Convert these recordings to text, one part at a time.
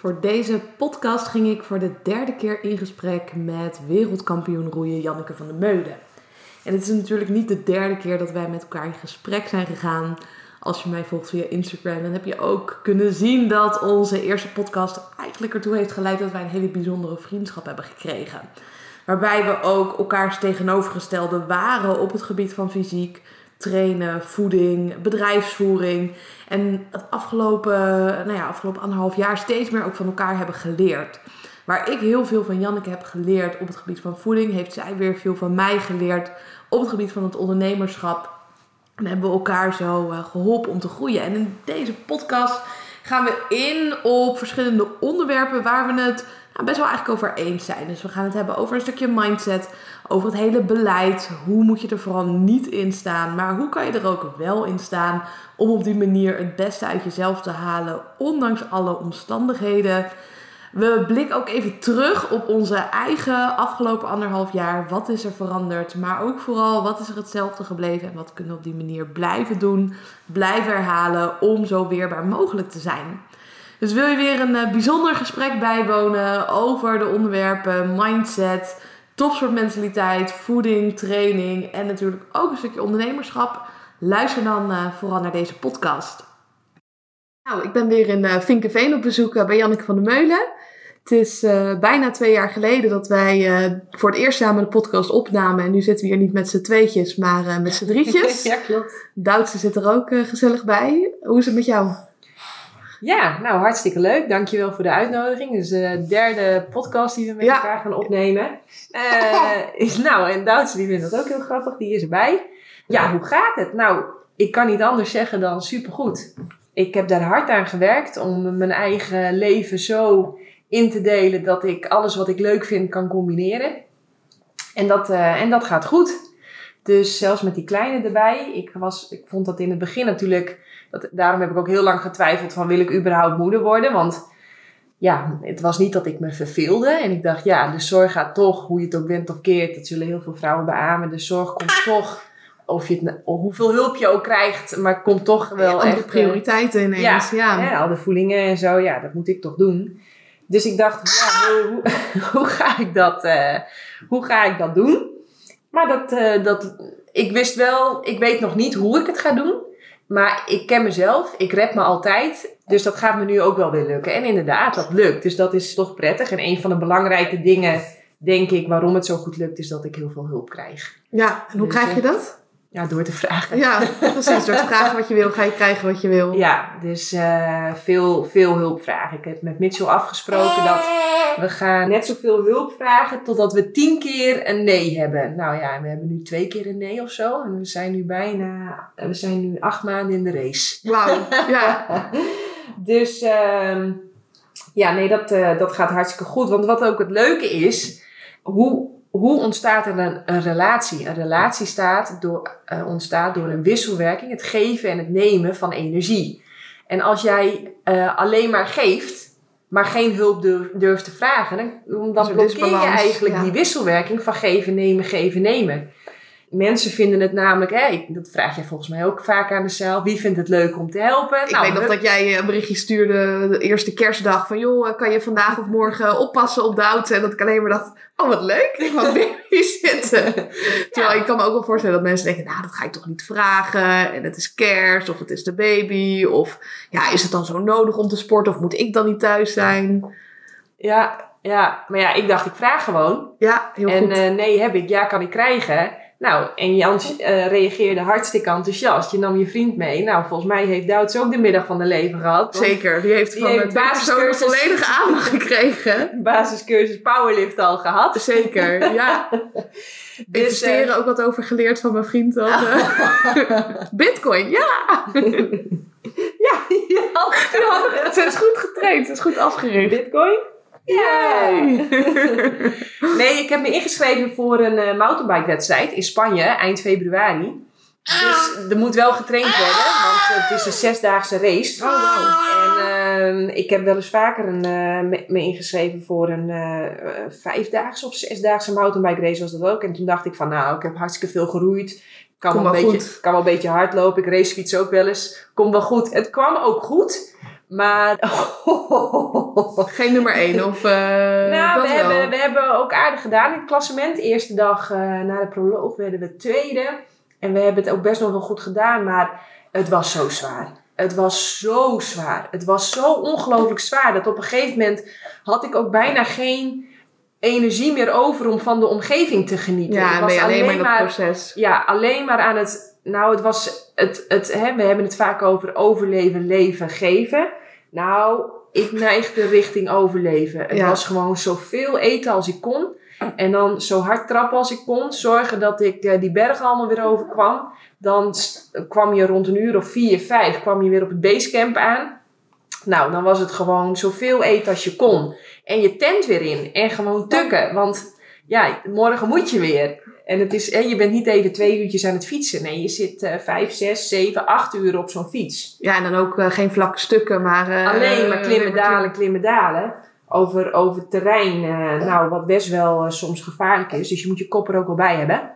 Voor deze podcast ging ik voor de derde keer in gesprek met wereldkampioen roeien Janneke van der Meulen. En het is natuurlijk niet de derde keer dat wij met elkaar in gesprek zijn gegaan. Als je mij volgt via Instagram, dan heb je ook kunnen zien dat onze eerste podcast eigenlijk ertoe heeft geleid dat wij een hele bijzondere vriendschap hebben gekregen. Waarbij we ook elkaars tegenovergestelde waren op het gebied van fysiek, trainen, voeding, bedrijfsvoering. En het afgelopen, nou ja, afgelopen anderhalf jaar steeds meer ook van elkaar hebben geleerd. Waar ik heel veel van Janneke heb geleerd op het gebied van voeding, heeft zij weer veel van mij geleerd op het gebied van het ondernemerschap. En hebben we elkaar zo uh, geholpen om te groeien. En in deze podcast gaan we in op verschillende onderwerpen waar we het nou, best wel eigenlijk over eens zijn. Dus we gaan het hebben over een stukje mindset, over het hele beleid. Hoe moet je er vooral niet in staan, maar hoe kan je er ook wel in staan om op die manier het beste uit jezelf te halen, ondanks alle omstandigheden. We blikken ook even terug op onze eigen afgelopen anderhalf jaar. Wat is er veranderd? Maar ook vooral wat is er hetzelfde gebleven en wat kunnen we op die manier blijven doen, blijven herhalen om zo weerbaar mogelijk te zijn. Dus wil je weer een uh, bijzonder gesprek bijwonen over de onderwerpen mindset, topsportmentaliteit, voeding, training en natuurlijk ook een stukje ondernemerschap? Luister dan uh, vooral naar deze podcast. Nou, ik ben weer in uh, Vinkenveen op bezoek bij Janneke van der Meulen. Het is bijna twee jaar geleden dat wij voor het eerst samen de podcast opnamen. En nu zitten we hier niet met z'n tweetjes, maar met z'n drietjes. ja, klopt. Duitse zit er ook gezellig bij. Hoe is het met jou? Ja, nou hartstikke leuk. Dankjewel voor de uitnodiging. Dus de derde podcast die we met ja. elkaar gaan opnemen. nou, en Duitse die vindt dat ook heel grappig. Die is erbij. Ja, hoe gaat het? Nou, ik kan niet anders zeggen dan supergoed. Ik heb daar hard aan gewerkt om mijn eigen leven zo in te delen dat ik alles wat ik leuk vind kan combineren. En dat, uh, en dat gaat goed. Dus zelfs met die kleine erbij. Ik, was, ik vond dat in het begin natuurlijk. Dat, daarom heb ik ook heel lang getwijfeld van wil ik überhaupt moeder worden. Want ja, het was niet dat ik me verveelde. En ik dacht, ja, de zorg gaat toch, hoe je het ook bent of keert. Dat zullen heel veel vrouwen beamen. De zorg komt toch. Of je het, of hoeveel hulp je ook krijgt, maar komt toch wel echt... prioriteiten ineens, ja. Ja, al de voedingen en zo, ja, dat moet ik toch doen. Dus ik dacht, ja, hoe, hoe, ga ik dat, uh, hoe ga ik dat doen? Maar dat, uh, dat, ik wist wel, ik weet nog niet hoe ik het ga doen. Maar ik ken mezelf, ik red me altijd. Dus dat gaat me nu ook wel weer lukken. En inderdaad, dat lukt. Dus dat is toch prettig. En een van de belangrijke dingen, denk ik, waarom het zo goed lukt, is dat ik heel veel hulp krijg. Ja, en hoe dus, krijg je dat? Ja, door te vragen. Ja, precies. Door te vragen wat je wil, ga je krijgen wat je wil. Ja, dus uh, veel, veel hulp vragen. Ik heb met Mitchell afgesproken dat we gaan net zoveel hulp vragen totdat we tien keer een nee hebben. Nou ja, we hebben nu twee keer een nee of zo. En we zijn nu bijna, we zijn nu acht maanden in de race. Wauw, ja. dus uh, ja, nee, dat, uh, dat gaat hartstikke goed. Want wat ook het leuke is, hoe hoe ontstaat er een, een, relatie? Een relatie staat door, uh, ontstaat door een wisselwerking, het geven en het nemen van energie. En als jij uh, alleen maar geeft, maar geen hulp durft te vragen, dan, dan blokkeer je eigenlijk ja. die wisselwerking van geven, nemen, geven, nemen. Mensen vinden het namelijk, dat vraag je volgens mij ook vaak aan de cel. Wie vindt het leuk om te helpen? Ik nou, weet nog dat jij een berichtje stuurde de eerste kerstdag van joh, kan je vandaag of morgen oppassen op de auto? En dat ik alleen maar dacht, oh wat leuk, ik mag baby zitten. Terwijl ja. ik kan me ook wel voorstellen dat mensen denken, nou dat ga ik toch niet vragen. En het is kerst of het is de baby. Of ja, is het dan zo nodig om te sporten of moet ik dan niet thuis zijn? Ja, ja, maar ja, ik dacht ik vraag gewoon. Ja, heel en, goed. En uh, nee heb ik, ja kan ik krijgen. Nou, en Jan uh, reageerde hartstikke enthousiast. Je nam je vriend mee. Nou, volgens mij heeft Douds ook de middag van de leven gehad. Zeker, die heeft die van de basiscursus volledige aandacht gekregen. basiscursus powerlift al gehad. Zeker, ja. dus, Investeren uh, ook wat over geleerd van mijn vriend dan. Bitcoin, ja! ja, je had, het is goed getraind, het is goed afgericht. Bitcoin? Ja! nee, ik heb me ingeschreven voor een uh, mountainbike-wedstrijd in Spanje eind februari. Dus er moet wel getraind worden, want het is een zesdaagse race. Oh, wow. En uh, ik heb wel eens vaker een, uh, me, me, ingeschreven voor een uh, vijfdaagse of zesdaagse mountainbike race was dat ook. En toen dacht ik van nou, ik heb hartstikke veel geroeid. Kan wel, een beetje, kan wel een beetje hardlopen. Ik racefiets ook wel eens. Komt wel goed. Het kwam ook goed. Maar. Geen nummer 1 of. Uh, nou, we hebben, we hebben ook aardig gedaan in het klassement. De eerste dag uh, na de proloog werden we tweede. En we hebben het ook best nog wel goed gedaan, maar het was zo zwaar. Het was zo zwaar. Het was zo ongelooflijk zwaar dat op een gegeven moment had ik ook bijna geen energie meer over om van de omgeving te genieten. Ja, ik was alleen, alleen maar in het proces. Ja, alleen maar aan het. Nou, het was. Het, het, hè, we hebben het vaak over overleven, leven, geven. Nou, ik neigde richting overleven. Het was gewoon zoveel eten als ik kon. En dan zo hard trappen als ik kon. Zorgen dat ik uh, die bergen allemaal weer overkwam. Dan kwam je rond een uur of vier, vijf, kwam je weer op het basecamp aan. Nou, dan was het gewoon zoveel eten als je kon. En je tent weer in. En gewoon tukken. Want ja, morgen moet je weer. En het is, je bent niet even twee uurtjes aan het fietsen. Nee, je zit uh, vijf, zes, zeven, acht uur op zo'n fiets. Ja, en dan ook uh, geen vlakke stukken, maar... Uh, Alleen maar klimmen, dalen, klimmen, dalen. Over, over terrein, nou, wat best wel soms gevaarlijk is. Dus je moet je kop er ook wel bij hebben.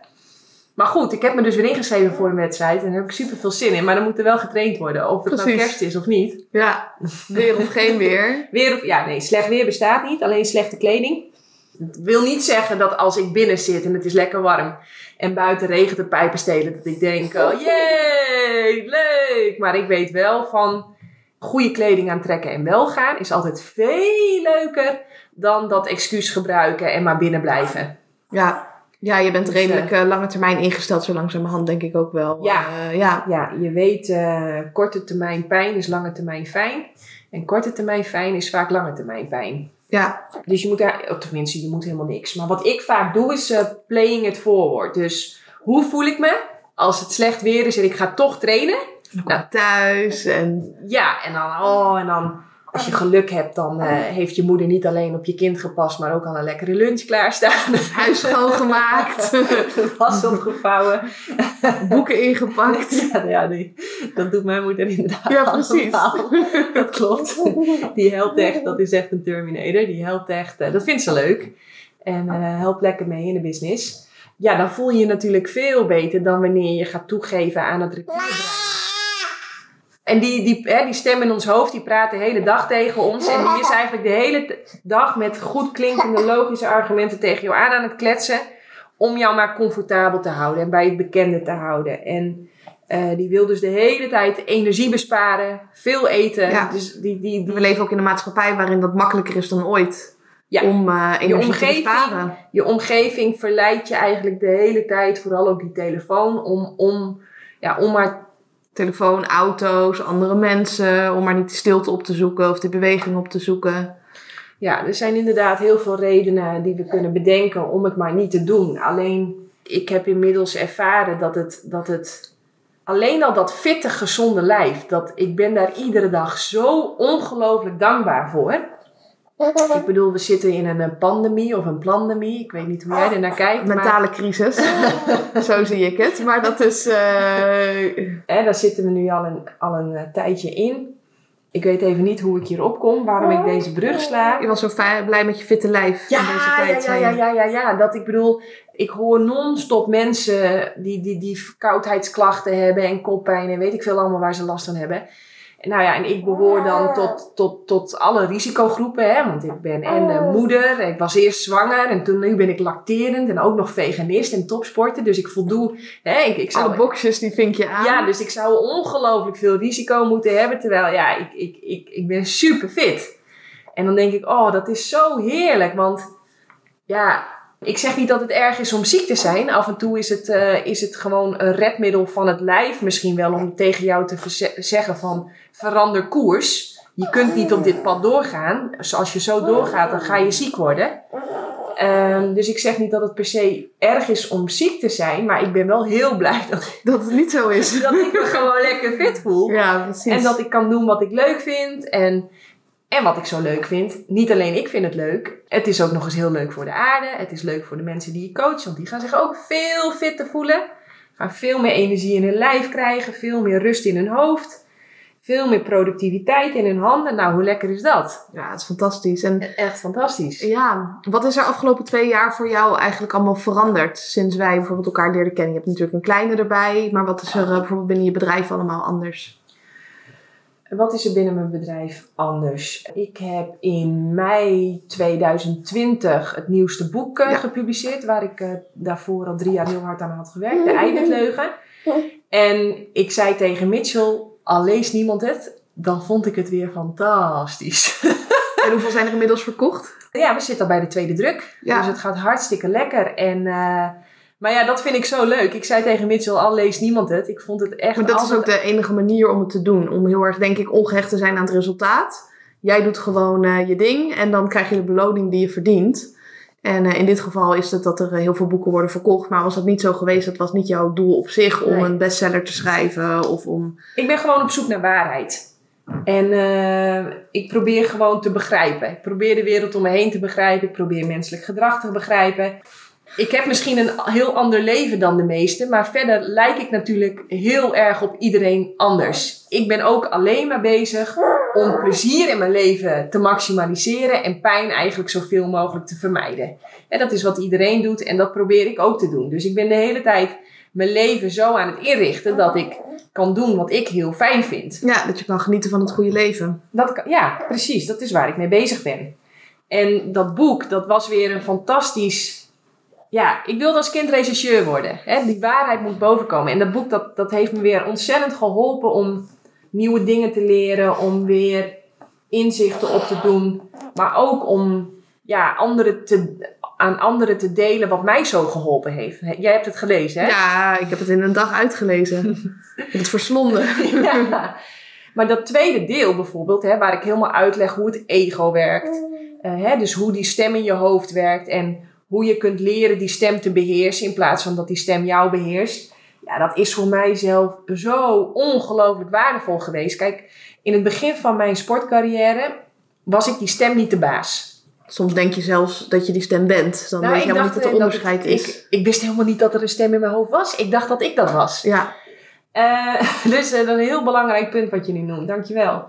Maar goed, ik heb me dus weer ingeschreven voor een wedstrijd. En daar heb ik super veel zin in. Maar dan moet er wel getraind worden. Of het nou Precies. nou kerst is of niet. Ja, weer of geen weer. weer of, ja, nee, slecht weer bestaat niet. Alleen slechte kleding. Het wil niet zeggen dat als ik binnen zit en het is lekker warm en buiten regent de pijpen stelen, dat ik denk: oh jee, leuk. Maar ik weet wel van goede kleding aantrekken en wel gaan is altijd veel leuker dan dat excuus gebruiken en maar binnen blijven. Ja, ja, je bent dus, redelijk uh, lange termijn ingesteld, zo langzamerhand denk ik ook wel. Ja, uh, ja. ja je weet, uh, korte termijn pijn is lange termijn fijn. En korte termijn fijn is vaak lange termijn pijn. Ja. Dus je moet daar, of tenminste, je moet helemaal niks. Maar wat ik vaak doe is uh, playing it forward. Dus hoe voel ik me als het slecht weer is en ik ga toch trainen? Nou, thuis en... Ja, en dan, oh, en dan als je geluk hebt, dan uh, heeft je moeder niet alleen op je kind gepast, maar ook al een lekkere lunch klaarstaan. Huis schoongemaakt. Was opgevouwen. Boeken ingepakt. Ja, ja nee, dat doet mijn moeder inderdaad. Ja, precies. Dat klopt. Die helpt echt, dat is echt een Terminator. Die helpt echt, uh, dat vindt ze leuk. En uh, helpt lekker mee in de business. Ja, dan voel je je natuurlijk veel beter dan wanneer je gaat toegeven aan het recruitbrein. En die, die, hè, die stem in ons hoofd, die praat de hele dag tegen ons. En die is eigenlijk de hele dag met goed klinkende logische argumenten tegen jou aan aan het kletsen. Om jou maar comfortabel te houden en bij het bekende te houden. En uh, die wil dus de hele tijd energie besparen, veel eten. Ja. Dus die, die, die... We leven ook in een maatschappij waarin dat makkelijker is dan ooit. Ja. Om uh, energie te besparen. Je omgeving verleidt je eigenlijk de hele tijd, vooral ook die telefoon, om, om, ja, om maar telefoon, auto's, andere mensen, om maar niet de stilte op te zoeken of de beweging op te zoeken. Ja, er zijn inderdaad heel veel redenen die we kunnen bedenken om het maar niet te doen. Alleen, ik heb inmiddels ervaren dat het, dat het alleen al dat fitte, gezonde lijf, dat ik ben daar iedere dag zo ongelooflijk dankbaar voor. Ik bedoel, we zitten in een pandemie of een plandemie. Ik weet niet hoe jij er naar kijkt. Mentale crisis. Zo zie ik het. Maar dat is... Uh... daar zitten we nu al een, al een eh, tijdje in. Ik weet even niet hoe ik hierop kom. Waarom ik deze brug sla. Je was zo blij met je fitte lijf ja, in deze tijd. Ja, ja, ja, ja, ja. Dat ik bedoel... Ik hoor non-stop mensen die, die, die koudheidsklachten hebben en koppijn en weet ik veel allemaal waar ze last van hebben. Nou ja, en ik behoor dan tot, tot, tot alle risicogroepen, hè, want ik ben en uh, moeder, ik was eerst zwanger en toen nu ben ik lacterend en ook nog veganist en topsporter, dus ik voldoe. Hè, ik, ik zou, alle boxjes die vink je aan. Ja, dus ik zou ongelooflijk veel risico moeten hebben, terwijl ja, ik, ik, ik, ik ben super fit. En dan denk ik, oh, dat is zo heerlijk, want ja, ik zeg niet dat het erg is om ziek te zijn. Af en toe is het, uh, is het gewoon een redmiddel van het lijf misschien wel om tegen jou te zeggen van verander koers. Je kunt niet op dit pad doorgaan. Dus als je zo doorgaat, dan ga je ziek worden. Um, dus ik zeg niet dat het per se erg is om ziek te zijn, maar ik ben wel heel blij dat, dat het niet zo is. dat ik me gewoon lekker fit voel. Ja, precies. En dat ik kan doen wat ik leuk vind. En en wat ik zo leuk vind, niet alleen ik vind het leuk, het is ook nog eens heel leuk voor de aarde. Het is leuk voor de mensen die je coach, want die gaan zich ook veel fitter voelen. Gaan veel meer energie in hun lijf krijgen, veel meer rust in hun hoofd. Veel meer productiviteit in hun handen. Nou, hoe lekker is dat? Ja, het is fantastisch. En, e-, Echt fantastisch. Ja, wat is er afgelopen twee jaar voor jou eigenlijk allemaal veranderd sinds wij bijvoorbeeld elkaar leerden kennen? Je hebt natuurlijk een kleine erbij, maar wat is er eh, bijvoorbeeld binnen je bedrijf allemaal anders? Wat is er binnen mijn bedrijf anders? Ik heb in mei 2020 het nieuwste boek uh, gepubliceerd, waar ik uh, daarvoor al drie jaar heel hard aan had gewerkt, De Eiwitleugen. En ik zei tegen Mitchell, al leest niemand het, dan vond ik het weer fantastisch. en hoeveel zijn er inmiddels verkocht? Ja, we zitten al bij de tweede druk. Ja. Dus het gaat hartstikke lekker. En, uh, maar ja, dat vind ik zo leuk. Ik zei tegen Mitchell, al leest niemand het. Ik vond het echt Maar dat is ook de enige manier om het te doen. Om heel erg, denk ik, ongehecht te zijn aan het resultaat. Jij doet gewoon uh, je ding en dan krijg je de beloning die je verdient. En uh, in dit geval is het dat er heel veel boeken worden verkocht. Maar was dat niet zo geweest, dat was niet jouw doel op zich om nee. een bestseller te schrijven of om... Ik ben gewoon op zoek naar waarheid. En uh, ik probeer gewoon te begrijpen. Ik probeer de wereld om me heen te begrijpen. Ik probeer menselijk gedrag te begrijpen. Ik heb misschien een heel ander leven dan de meesten, maar verder lijk ik natuurlijk heel erg op iedereen anders. Ik ben ook alleen maar bezig om plezier in mijn leven te maximaliseren en pijn eigenlijk zoveel mogelijk te vermijden. En dat is wat iedereen doet en dat probeer ik ook te doen. Dus ik ben de hele tijd mijn leven zo aan het inrichten dat ik kan doen wat ik heel fijn vind. Ja, dat je kan genieten van het goede leven. Dat kan, ja, precies. Dat is waar ik mee bezig ben. En dat boek, dat was weer een fantastisch... Ja, ik wilde als kind rechercheur worden. Hè? Die waarheid moet bovenkomen. En dat boek, dat, dat heeft me weer ontzettend geholpen om nieuwe dingen te leren. Om weer inzichten op te doen. Maar ook om ja, anderen te, aan anderen te delen wat mij zo geholpen heeft. Jij hebt het gelezen, hè? Ja, ik heb het in een dag uitgelezen. ik heb het verslonden. ja. Maar dat tweede deel bijvoorbeeld, hè, waar ik helemaal uitleg hoe het ego werkt. Uh, hè, dus hoe die stem in je hoofd werkt en hoe je kunt leren die stem te beheersen in plaats van dat die stem jou beheerst. Ja, dat is voor mij zelf zo ongelooflijk waardevol geweest. Kijk, in het begin van mijn sportcarrière was ik die stem niet de baas. Soms denk je zelfs dat je die stem bent. Dan nou, weet je helemaal niet wat de onderscheid het, is. Ik, ik, wist helemaal niet dat er een stem in mijn hoofd was. Ik dacht dat ik dat was. Ja. Uh, dus uh, dat is een heel belangrijk punt wat je nu noemt. Dankjewel.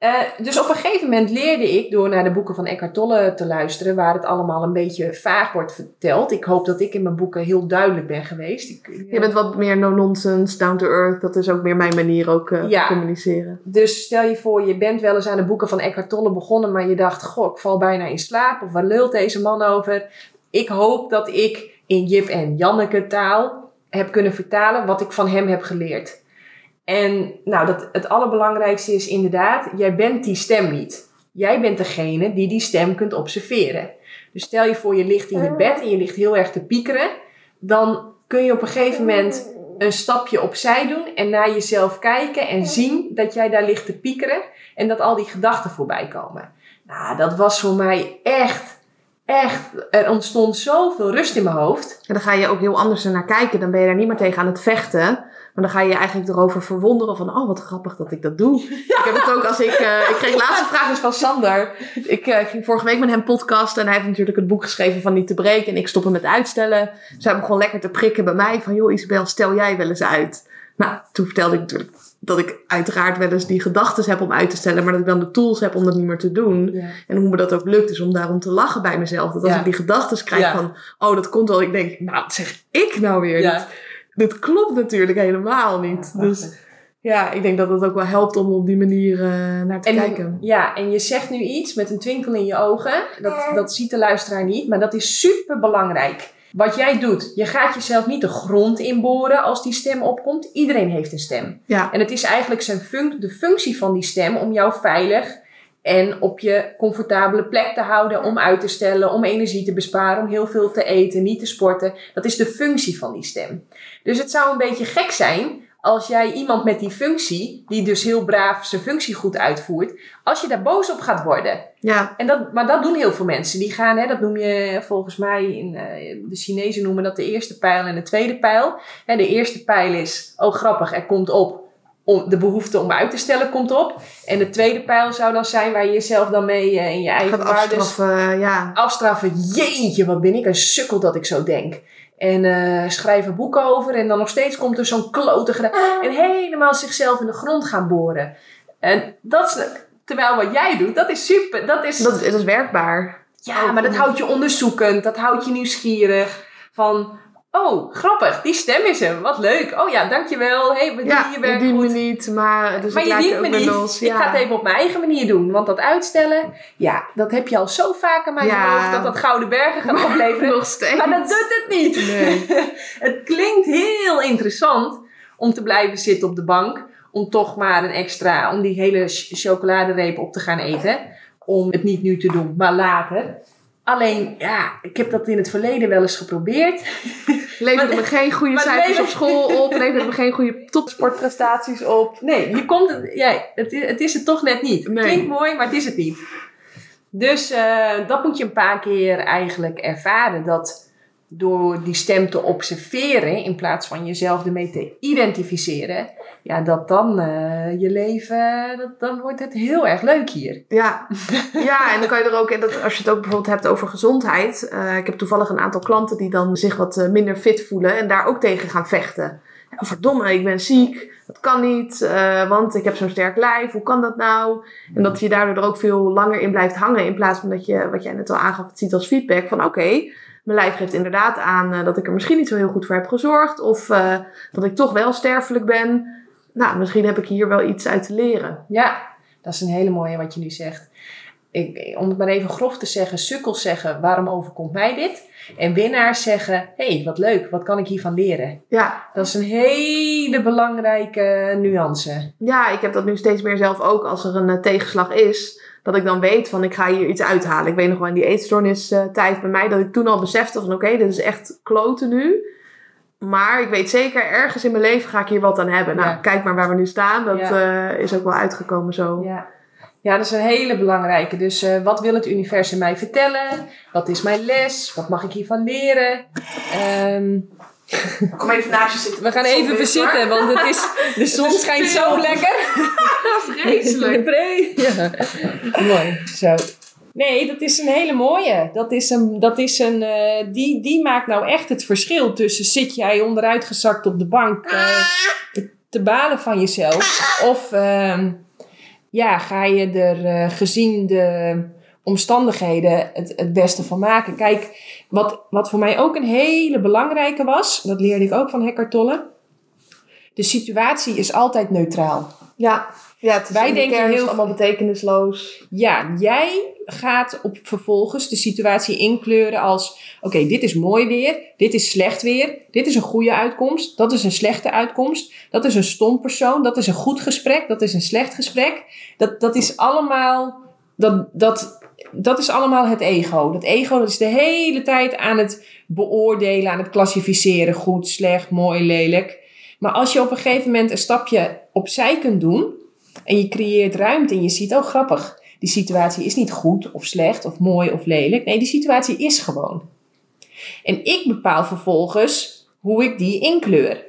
Uh, dus op een gegeven moment leerde ik door naar de boeken van Eckhart Tolle te luisteren, waar het allemaal een beetje vaag wordt verteld. Ik hoop dat ik in mijn boeken heel duidelijk ben geweest. Ik, je bent wat meer no-nonsense, down to earth. Dat is ook meer mijn manier ook uh, ja. communiceren. Dus stel je voor, je bent wel eens aan de boeken van Eckhart Tolle begonnen, maar je dacht, goh, ik val bijna in slaap. Of waar lult deze man over? Ik hoop dat ik in Jip en Janneke taal heb kunnen vertalen wat ik van hem heb geleerd. En nou, dat, het allerbelangrijkste is inderdaad, jij bent die stem niet. Jij bent degene die die stem kunt observeren. Dus stel je voor, je ligt in je bed en je ligt heel erg te piekeren. Dan kun je op een gegeven moment een stapje opzij doen en naar jezelf kijken en zien dat jij daar ligt te piekeren en dat al die gedachten voorbij komen. Nou, dat was voor mij echt, echt, er ontstond zoveel rust in mijn hoofd. En dan ga je ook heel anders naar kijken. Dan ben je daar niet meer tegen aan het vechten. Maar dan ga je je eigenlijk erover verwonderen van, oh wat grappig dat ik dat doe. ik heb het ook als ik, uh, ik kreeg laatste vraag dus van Sander. Ik uh, ging vorige week met hem podcasten en hij heeft natuurlijk het boek geschreven van niet te breken. En ik stoppen met uitstellen. Dus hij begon lekker te prikken bij mij van, joh Isabel, stel jij wel eens uit. Nou, toen vertelde ik natuurlijk dat ik uiteraard wel eens die gedachten heb om uit te stellen, maar dat ik dan de tools heb om dat niet meer te doen. Ja. En hoe me dat ook lukt, is om daarom te lachen bij mezelf. Dat als ja. ik die gedachten krijg ja. van, oh dat komt wel, ik denk, nou zeg ik nou weer? Dit, dit, klopt natuurlijk helemaal niet. dus ja, ik denk dat het ook wel helpt om op die manier uh, naar te en, kijken. Ja, en je zegt nu iets met een twinkel in je ogen. Dat, dat ziet de luisteraar niet, maar dat is super belangrijk. Wat jij doet, je gaat jezelf niet de grond inboren als die stem opkomt. Iedereen heeft een stem. Ja. En het is eigenlijk zijn func de functie van die stem om jou veilig en op je comfortabele plek te houden, om uit te stellen, om energie te besparen, om heel veel te eten, niet te sporten. Dat is de functie van die stem. Dus het zou een beetje gek zijn als jij iemand met die functie, die dus heel braaf zijn functie goed uitvoert, als je daar boos op gaat worden. Ja. En dat, maar dat doen heel veel mensen. Die gaan, hè, dat noem je volgens mij, in, uh, de Chinezen noemen dat de eerste pijl en de tweede pijl. Hè, de eerste pijl is, oh grappig, er komt op. Om, de behoefte om uit te stellen komt op. En de tweede pijl zou dan zijn waar je jezelf dan mee uh, in je eigen Gaat afstraffen, ja. Afstraffen, jeetje, wat ben ik een sukkel dat ik zo denk. En uh, schrijven boeken over. En dan nog steeds komt er zo'n klote gedaan. En helemaal zichzelf in de grond gaan boren. En dat is, terwijl wat jij doet, dat is super. Dat is, dat, dat is werkbaar. Ja, maar dat houdt je onderzoekend. Dat houdt je nieuwsgierig. Van, Oh, grappig. Die stem is hem. Wat leuk. Oh ja, dankjewel. hey, we ja, je werk goed. me niet, maar, dus maar ik je dient je me niet. los. Ik ga het even op mijn eigen manier doen. Want dat uitstellen, ja, dat heb je al zo vaak aan mij Ja. beloofd dat dat Gouden Bergen gaat opleveren. Nog steeds. Maar dat doet het niet. Nee. het klinkt heel interessant om te blijven zitten op de bank. Om toch maar een extra, om die hele ch- chocoladereep op te gaan eten. Om het niet nu te doen, maar later. Alleen, ja, ik heb dat in het verleden wel eens geprobeerd. Levert me geen goede cijfers op school op. Levert me geen goede topsportprestaties op. Nee, je komt het, ja, het, het is het toch net niet. Nee. klinkt mooi, maar het is het niet. Dus eh, dat moet je een paar keer eigenlijk ervaren. Dat door die stem te observeren, in plaats van jezelf ermee te identificeren, ja, dat dan eh, je leven, dat, dan wordt het heel erg leuk hier. Ja. ja, en dan kan je er ook, dat, als je het ook bijvoorbeeld hebt over gezondheid. eh, ik heb toevallig een aantal klanten die dan zich wat eh, minder fit voelen en daar ook tegen gaan vechten. Ja, verdomme, ik ben ziek. Dat kan niet, want ik heb zo'n sterk lijf. Hoe kan dat nou? En dat je daardoor er ook veel langer in blijft hangen. In plaats van dat je, wat jij net al aangaf, het ziet als feedback. Van oké, mijn lijf geeft inderdaad aan eh, dat ik er misschien niet zo heel goed voor heb gezorgd. Of eh, dat ik toch wel sterfelijk ben. Nou, misschien heb ik hier wel iets uit te leren. Ja, dat is een hele mooie wat je nu zegt. Ik, om het maar even grof te zeggen, sukkels zeggen, waarom overkomt mij dit? En winnaars zeggen, hé, hey, wat leuk, wat kan ik hiervan leren? Ja, Dat is een hele belangrijke nuance. Ja, ik heb dat nu steeds meer zelf ook als er een eh, tegenslag is. Dat ik dan weet van ik ga hier iets uithalen. Ik weet nog wel in die eetstoornis tijd bij mij dat ik toen al besefte van oké, dit is echt kloten nu. Maar ik weet zeker, ergens in mijn leven ga ik hier wat aan hebben. Nou, Ja. kijk maar waar we nu staan. Dat Ja. eh, is ook wel uitgekomen zo. Ja. ja, dat is een hele belangrijke. Dus eh, wat wil het universum mij vertellen? Wat is mijn les? Wat mag ik hiervan leren? Ehm, Kom even naast je zitten. we gaan even verzitten, want het is, de zon schijnt zo lekker. Vreselijk. Vre- Ja. Mooi. Zo. Nee, dat is een hele mooie. Dat is een, dat is een, eh, die, die maakt nou echt het verschil tussen zit jij onderuitgezakt op de bank eh, te balen van jezelf of ehm, ja, ga je er eh, gezien de omstandigheden het, het beste van maken. Kijk, wat, wat voor mij ook een hele belangrijke was, dat leerde ik ook van Eckhart Tolle. De situatie is altijd neutraal. Ja, ja het is Wij denken heel allemaal betekenisloos. Ja, jij gaat op vervolgens de situatie inkleuren als: oké, dit is mooi weer, dit is slecht weer, dit is een goede uitkomst, dat is een slechte uitkomst, dat is een stom persoon, dat is een goed gesprek, dat is een slecht gesprek. Dat, dat is allemaal. Dat, dat, dat is allemaal het ego. Dat ego dat is de hele tijd aan het beoordelen, aan het klassificeren. Goed, slecht, mooi, lelijk. Maar als je op een gegeven moment een stapje opzij kunt doen en je creëert ruimte en je ziet, oh grappig, die situatie is niet goed of slecht of mooi of lelijk. Nee, die situatie is gewoon. En ik bepaal vervolgens hoe ik die inkleur.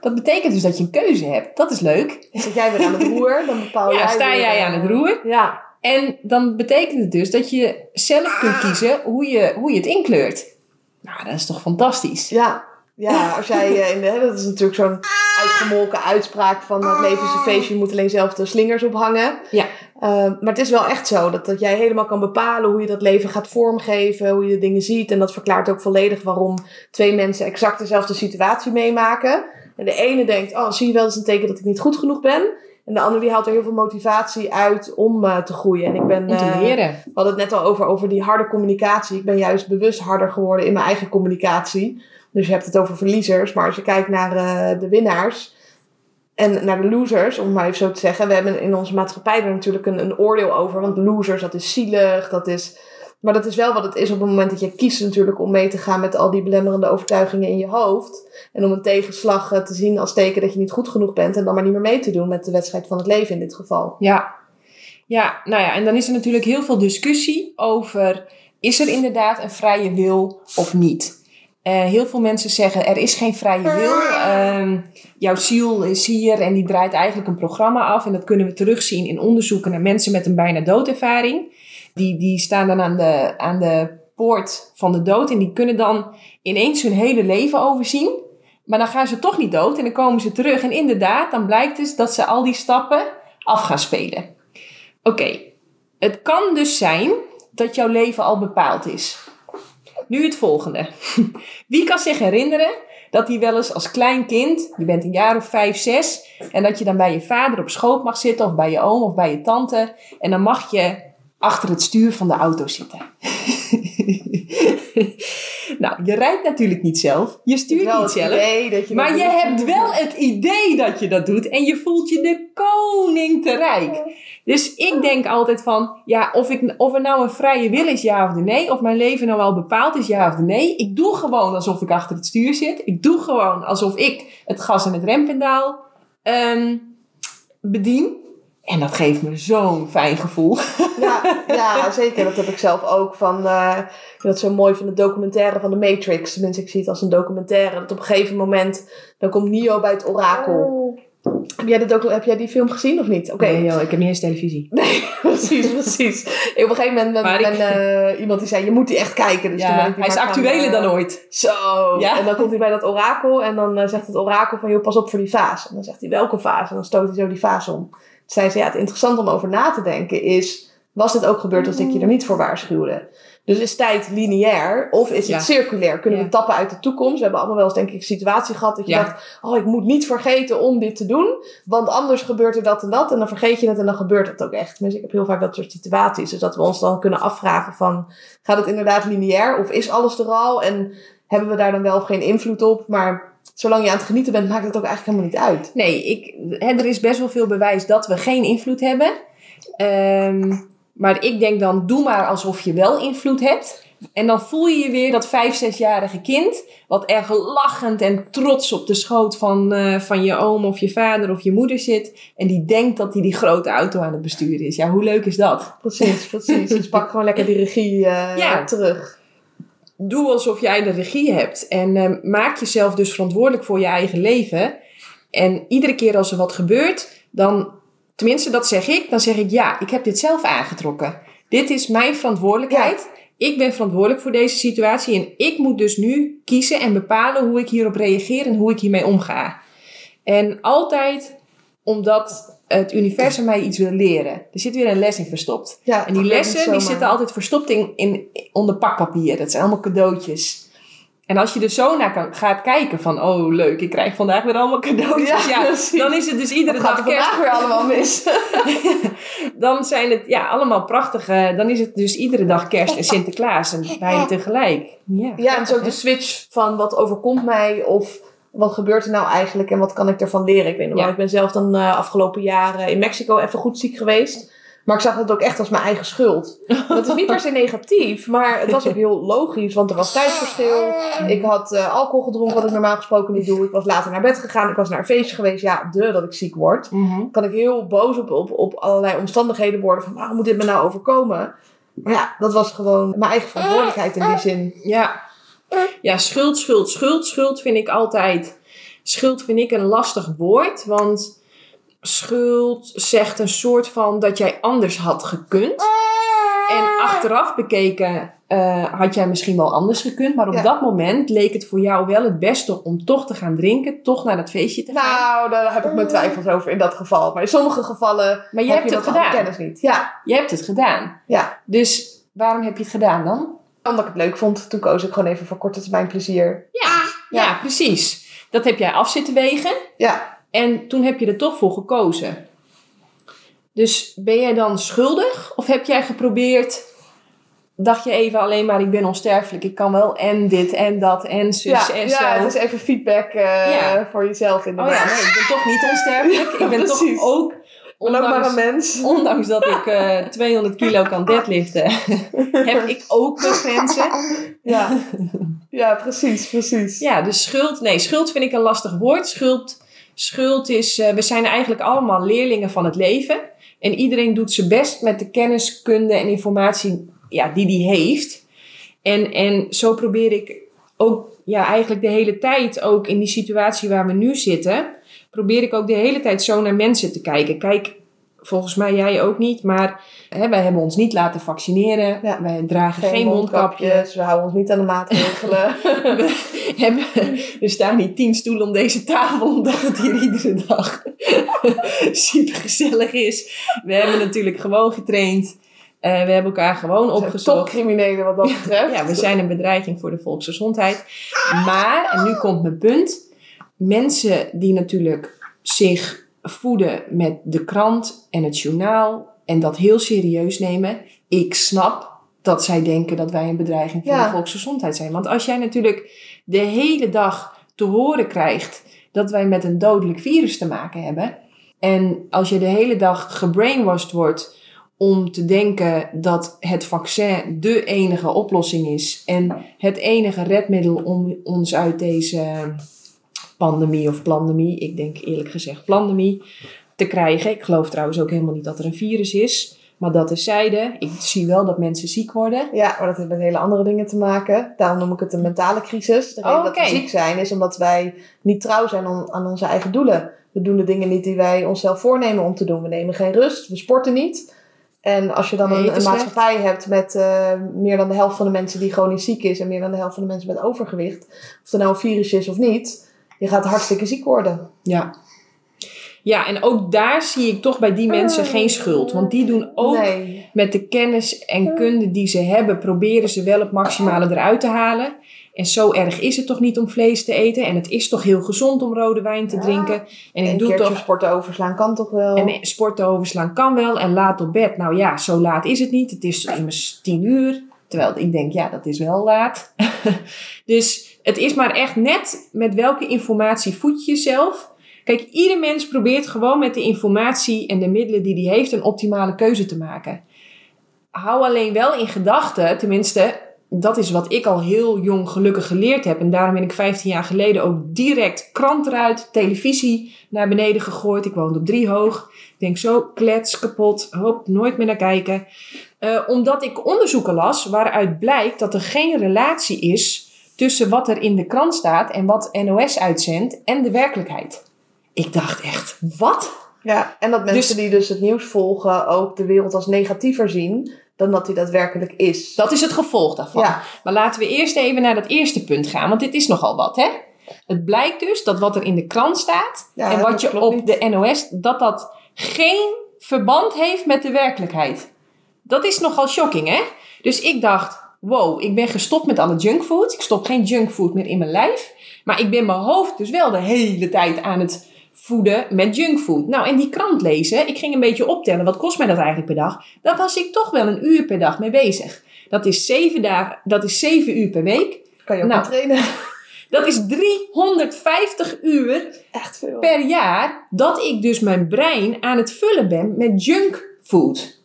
Dat betekent dus dat je een keuze hebt. Dat is leuk. Zit jij weer aan het roer, dan bepaal Ja, jij sta weer, jij eh, aan het roer. Ja, En dan betekent het dus dat je zelf kunt kiezen hoe je, hoe je het inkleurt. Nou, dat is toch fantastisch? Ja, ja als jij eh, in de, dat is natuurlijk zo'n uitgemolken uitspraak van het leven is een feestje, je moet alleen zelf de slingers ophangen. Ja. Eh, maar het is wel echt zo dat, dat jij helemaal kan bepalen hoe je dat leven gaat vormgeven, hoe je de dingen ziet. En dat verklaart ook volledig waarom twee mensen exact dezelfde situatie meemaken. En de ene denkt, oh zie je wel, dat is een teken dat ik niet goed genoeg ben. En de ander die haalt er heel veel motivatie uit om eh, te groeien. En ik ben, Om te eh, we hadden het net al over, over die harde communicatie. Ik ben juist bewust harder geworden in mijn eigen communicatie. Dus je hebt het over verliezers. Maar als je kijkt naar eh, de winnaars en naar de losers, om het maar even zo te zeggen. We hebben in onze maatschappij er natuurlijk een, een oordeel over. Want losers, dat is zielig. Dat is... Maar dat is wel wat het is op het moment dat je kiest natuurlijk om mee te gaan met al die belemmerende overtuigingen in je hoofd. En om een tegenslag eh, te zien als teken dat je niet goed genoeg bent. En dan maar niet meer mee te doen met de wedstrijd van het leven in dit geval. Ja. Ja, nou ja, en dan is er natuurlijk heel veel discussie over... is er inderdaad een vrije wil of niet? Eh, heel veel mensen zeggen, er is geen vrije wil. Ehm, jouw ziel is hier en die draait eigenlijk een programma af. En dat kunnen we terugzien in onderzoeken naar mensen met een bijna doodervaring. Die, die staan dan aan de, aan de poort van de dood. En die kunnen dan ineens hun hele leven overzien. Maar dan gaan ze toch niet dood en dan komen ze terug. En inderdaad, dan blijkt dus dat ze al die stappen af gaan spelen. Oké, het kan dus zijn dat jouw leven al bepaald is. nu het volgende. Wie kan zich herinneren dat hij wel eens als klein kind, je bent een jaar of vijf, zes, en dat je dan bij je vader op schoot mag zitten, of bij je oom of bij je tante, en dan mag je achter het stuur van de auto zitten. nou, je rijdt natuurlijk niet zelf, je stuurt Wel niet zelf. je Maar je hebt wel het idee dat je dat doet en je voelt je de koning te rijk. Dus ik denk altijd van, ja, of, ik, of er nou een vrije wil is, ja of nee, of mijn leven nou al bepaald is, ja of nee. Ik doe gewoon alsof ik achter het stuur zit. Ik doe gewoon alsof ik het gas en het rempedaal ehm, bedien. En dat geeft me zo'n fijn gevoel. Ja, ja, zeker. Dat heb ik zelf ook. Van, eh, ik vind dat zo mooi van de documentaire van de Matrix. Tenminste, ik zie het als een documentaire. Dat op een gegeven moment, dan komt Neo bij het orakel. Heb jij, docu- heb jij die film gezien of niet? Oké, Nee, joh, ik heb niet eens televisie. Nee, precies, precies. Ik, op een gegeven moment ben, ik- ben, eh, iemand die zei, je moet die echt kijken. Dus Ja, hij is actueler eh, dan ooit. Zo. Ja. En dan komt hij bij dat orakel en dan zegt het orakel van, joh, pas op voor die vaas. En dan zegt hij, welke vaas? En dan stoot hij zo die vaas om. Zei ze, ja, het interessante om over na te denken is, was dit ook gebeurd als ik je er niet voor waarschuwde? Dus is tijd lineair of is het circulair? Kunnen Ja. we tappen uit de toekomst? We hebben allemaal wel eens denk ik een situatie gehad dat je Ja. dacht, oh, ik moet niet vergeten om dit te doen, want anders gebeurt er dat en dat. En dan vergeet je het en dan gebeurt het ook echt. Dus ik heb heel vaak dat soort situaties. Dus dat we ons dan kunnen afvragen van, gaat het inderdaad lineair of is alles er al? En hebben we daar dan wel of geen invloed op? Maar zolang je aan het genieten bent, maakt het ook eigenlijk helemaal niet uit. Nee, ik, hè, er is best wel veel bewijs dat we geen invloed hebben. Ehm, maar ik denk dan, doe maar alsof je wel invloed hebt. En dan voel je je weer dat vijf, zesjarige kind... wat erg lachend en trots op de schoot van, eh, van je oom of je vader of je moeder zit. En die denkt dat hij die grote auto aan het besturen is. Ja, hoe leuk is dat? Precies, precies. Dus pak gewoon lekker die regie eh, Ja. terug. Doe alsof jij de regie hebt. En eh, maak jezelf dus verantwoordelijk voor je eigen leven. En iedere keer als er wat gebeurt, dan, tenminste dat zeg ik, dan zeg ik ja, ik heb dit zelf aangetrokken. Dit is mijn verantwoordelijkheid. Ik ben verantwoordelijk voor deze situatie en ik moet dus nu kiezen en bepalen hoe ik hierop reageer en hoe ik hiermee omga. En altijd omdat het universum mij iets wil leren. Er zit weer een les in verstopt. Ja, En die werkt lessen die zitten altijd verstopt in, in, onder pakpapier. Dat zijn allemaal cadeautjes. En als je er zo naar kan, gaat kijken van... Oh, leuk, ik krijg vandaag weer allemaal cadeautjes. Ja, dan is het dus iedere dag er kerst. vandaag weer allemaal mis? Dan zijn het ja, allemaal prachtige... Dan is het dus iedere dag kerst en Sinterklaas. En beide tegelijk. Ja, Ja, en zo de switch van wat overkomt mij of wat gebeurt er nou eigenlijk en wat kan ik ervan leren. Ik weet nog Ja. ik ben zelf dan eh, afgelopen jaren in Mexico even goed ziek geweest. Maar ik zag het ook echt als mijn eigen schuld. Dat is niet per se negatief, maar het was ook heel logisch, want er was tijdsverschil. Ik had eh, alcohol gedronken, wat ik normaal gesproken niet doe. Ik was later naar bed gegaan, ik was naar een feestje geweest. Ja, de dat ik ziek word. Mhm. kan ik heel boos op, op, op allerlei omstandigheden worden. Van waarom moet dit me nou overkomen? Maar ja, dat was gewoon mijn eigen verantwoordelijkheid in die zin. Ja. Ja, schuld, schuld, schuld. Schuld vind ik altijd... Schuld vind ik een lastig woord, want schuld zegt een soort van dat jij anders had gekund. En achteraf bekeken eh, had jij misschien wel anders gekund, maar op Ja. dat moment leek het voor jou wel het beste om toch te gaan drinken, toch naar dat feestje te gaan. Nou, daar heb ik mijn twijfels over in dat geval. Maar in sommige gevallen maar je heb hebt je het gedaan. kennis niet. Ja, Je hebt het gedaan. ja. Dus waarom heb je het gedaan dan? Omdat ik het leuk vond, toen koos ik gewoon even voor korte termijn plezier. Ja, ja. precies. Dat heb jij af zitten wegen. Ja, En toen heb je er toch voor gekozen. Dus ben jij dan schuldig? Of heb jij geprobeerd... Dacht je even alleen maar, ik ben onsterfelijk. Ik kan wel en dit en dat en zus ja, en ja zo. het is even feedback eh, Ja. voor jezelf Oh inderdaad. ja, nee, ik ben toch niet onsterfelijk. Ik ben toch Precies. ook... Ondanks, mens. ondanks dat ik eh 200 kilo kan deadliften, heb ik ook mijn grenzen. Ja. ja, precies, precies. Ja, dus schuld. Nee, schuld vind ik een lastig woord. Schuld, schuld is. eh, we zijn eigenlijk allemaal leerlingen van het leven. En iedereen doet zijn best met de kennis, kunde en informatie ja, die hij heeft. En, en zo probeer ik ook ja, eigenlijk de hele tijd, ook in die situatie waar we nu zitten, probeer ik ook de hele tijd zo naar mensen te kijken. Kijk, volgens mij jij ook niet, maar hè, wij hebben ons niet laten vaccineren. Ja. Wij dragen geen, mondkapje. We houden ons niet aan de maatregelen. We hebben, er staan niet tien stoelen om deze tafel, omdat het hier iedere dag super gezellig is. We hebben natuurlijk gewoon getraind. we hebben elkaar gewoon opgezocht. Topcriminelen wat dat betreft. ja, we zijn een bedreiging voor de volksgezondheid. Maar, en nu komt mijn punt. Mensen die natuurlijk zich voeden met de krant en het journaal en dat heel serieus nemen. Ik snap dat zij denken dat wij een bedreiging voor de volksgezondheid zijn. Want als jij natuurlijk de hele dag te horen krijgt dat wij met een dodelijk virus te maken hebben. En als je de hele dag gebrainwashed wordt om te denken dat het vaccin de enige oplossing is en het enige redmiddel om ons uit deze pandemie of pandemie, ik denk eerlijk gezegd pandemie, te krijgen. Ik geloof trouwens ook helemaal niet dat er een virus is. Maar dat is zijde. Ik zie wel dat mensen ziek worden. Ja, maar dat heeft met hele andere dingen te maken. Daarom noem ik het een mentale crisis. De reden dat we ziek zijn is omdat wij niet trouw zijn aan onze eigen doelen. We doen de dingen niet die wij onszelf voornemen om te doen. We nemen geen rust, we sporten niet. En als je dan een, een maatschappij hebt met uh, meer dan de helft van de mensen die chronisch ziek is en meer dan de helft van de mensen met overgewicht, of er nou een virus is of niet, je gaat hartstikke ziek worden. Ja. Ja, en ook daar zie ik toch bij die mensen geen schuld. Want die doen ook met de kennis en kunde die ze hebben, proberen ze wel het maximale eruit te halen. En zo erg is het toch niet om vlees te eten. En het is toch heel gezond om rode wijn te drinken. En ik doe toch. sporten overslaan kan toch wel? En sporten overslaan kan wel. En laat op bed. Nou ja, zo laat is het niet. Het is immers tien uur. Terwijl ik denk, ja, dat is wel laat. dus het is maar echt net met welke informatie voed je jezelf. Kijk, ieder mens probeert gewoon met de informatie en de middelen die hij heeft een optimale keuze te maken. Hou alleen wel in gedachten, tenminste, dat is wat ik al heel jong gelukkig geleerd heb. En daarom ben ik 15 jaar geleden ook direct krant eruit, televisie naar beneden gegooid. Ik woonde op Driehoog. Ik denk zo, klets, kapot, hoop, nooit meer naar kijken. Uh, omdat ik onderzoeken las waaruit blijkt dat er geen relatie is tussen wat er in de krant staat en wat NOS uitzendt en de werkelijkheid. Ik dacht echt, wat? Ja, en dat mensen dus- die dus het nieuws volgen ook de wereld als negatiever zien dan dat die daadwerkelijk is. Dat is het gevolg daarvan. Ja. Maar laten we eerst even naar dat eerste punt gaan, want dit is nogal wat, hè? Het blijkt dus dat wat er in de krant staat en wat je op de NOS, dat dat geen verband heeft met de werkelijkheid. Dat is nogal shocking, hè? Dus ik dacht, wow, ik ben gestopt met alle junkfood. Ik stop geen junkfood meer in mijn lijf. Maar ik ben mijn hoofd dus wel de hele tijd aan het voeden met junkfood. Nou, en die krant lezen, ik ging een beetje optellen, wat kost mij dat eigenlijk per dag? Daar was ik toch wel een uur per dag mee bezig. Dat is zeven, dagen, dat is zeven uur per week. Kan je ook nou, trainen. Dat is 350 uur Echt veel. per jaar dat ik dus mijn brein aan het vullen ben met junkfood.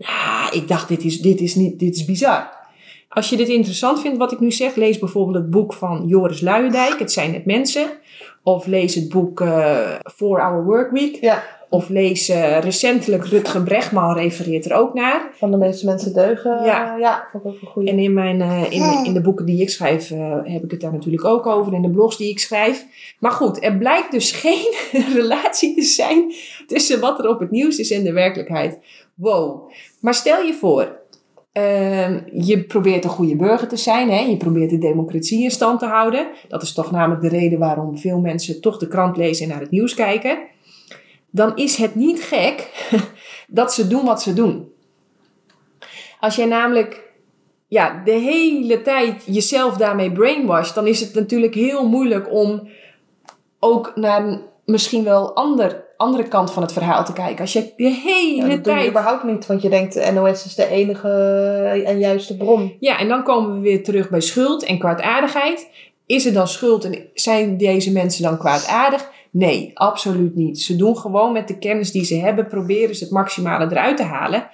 Nou, ik dacht, dit is, dit is, niet, dit is bizar. Als je dit interessant vindt wat ik nu zeg, lees bijvoorbeeld het boek van Joris Luijendijk, Het zijn het mensen. Of lees het boek uh, Four Hour Work Week. Ja. Of lees uh, recentelijk Rutger Bregman refereert er ook naar. Van de meeste mensen deugen. Ja, uh, ja vond ik ook een goede. En in, mijn, in, in de boeken die ik schrijf heb ik het daar natuurlijk ook over. In de blogs die ik schrijf. Maar goed, er blijkt dus geen relatie te zijn tussen wat er op het nieuws is en de werkelijkheid. Wow. Maar stel je voor, uh, je probeert een goede burger te zijn. Hè? Je probeert de democratie in stand te houden. Dat is toch namelijk de reden waarom veel mensen toch de krant lezen en naar het nieuws kijken. Dan is het niet gek dat ze doen wat ze doen. Als jij namelijk ja, de hele tijd jezelf daarmee brainwashed, dan is het natuurlijk heel moeilijk om ook naar misschien wel ander andere kant van het verhaal te kijken. Als je de hele ja, dat tijd. Doe je überhaupt niet, want je denkt de NOS is de enige en juiste bron. Ja, en dan komen we weer terug bij schuld en kwaadaardigheid. Is er dan schuld en zijn deze mensen dan kwaadaardig? Nee, absoluut niet. Ze doen gewoon met de kennis die ze hebben, proberen ze het maximale eruit te halen.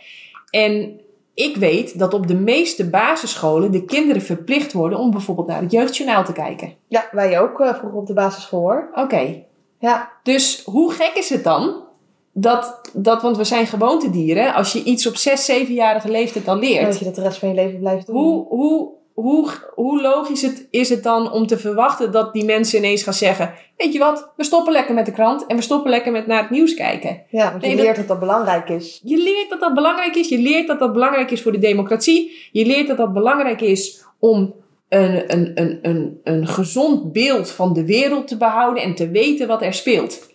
En ik weet dat op de meeste basisscholen de kinderen verplicht worden om bijvoorbeeld naar het jeugdjournaal te kijken. Ja, wij ook uh, vroeger op de basisschool hoor. Oké, ja. Dus hoe gek is het dan? Dat, dat, want we zijn gewoontedieren. Als je iets op 6, 7-jarige leeftijd al leert. Dat je dat de rest van je leven blijft doen. Hoe, hoe, hoe, hoe logisch het, is het dan om te verwachten dat die mensen ineens gaan zeggen: Weet je wat, we stoppen lekker met de krant en we stoppen lekker met naar het nieuws kijken. Ja, want je leert dat, dat dat belangrijk is. Je leert dat dat belangrijk is. Je leert dat dat belangrijk is voor de democratie. Je leert dat dat belangrijk is om een, een, een, een, een gezond beeld van de wereld te behouden en te weten wat er speelt.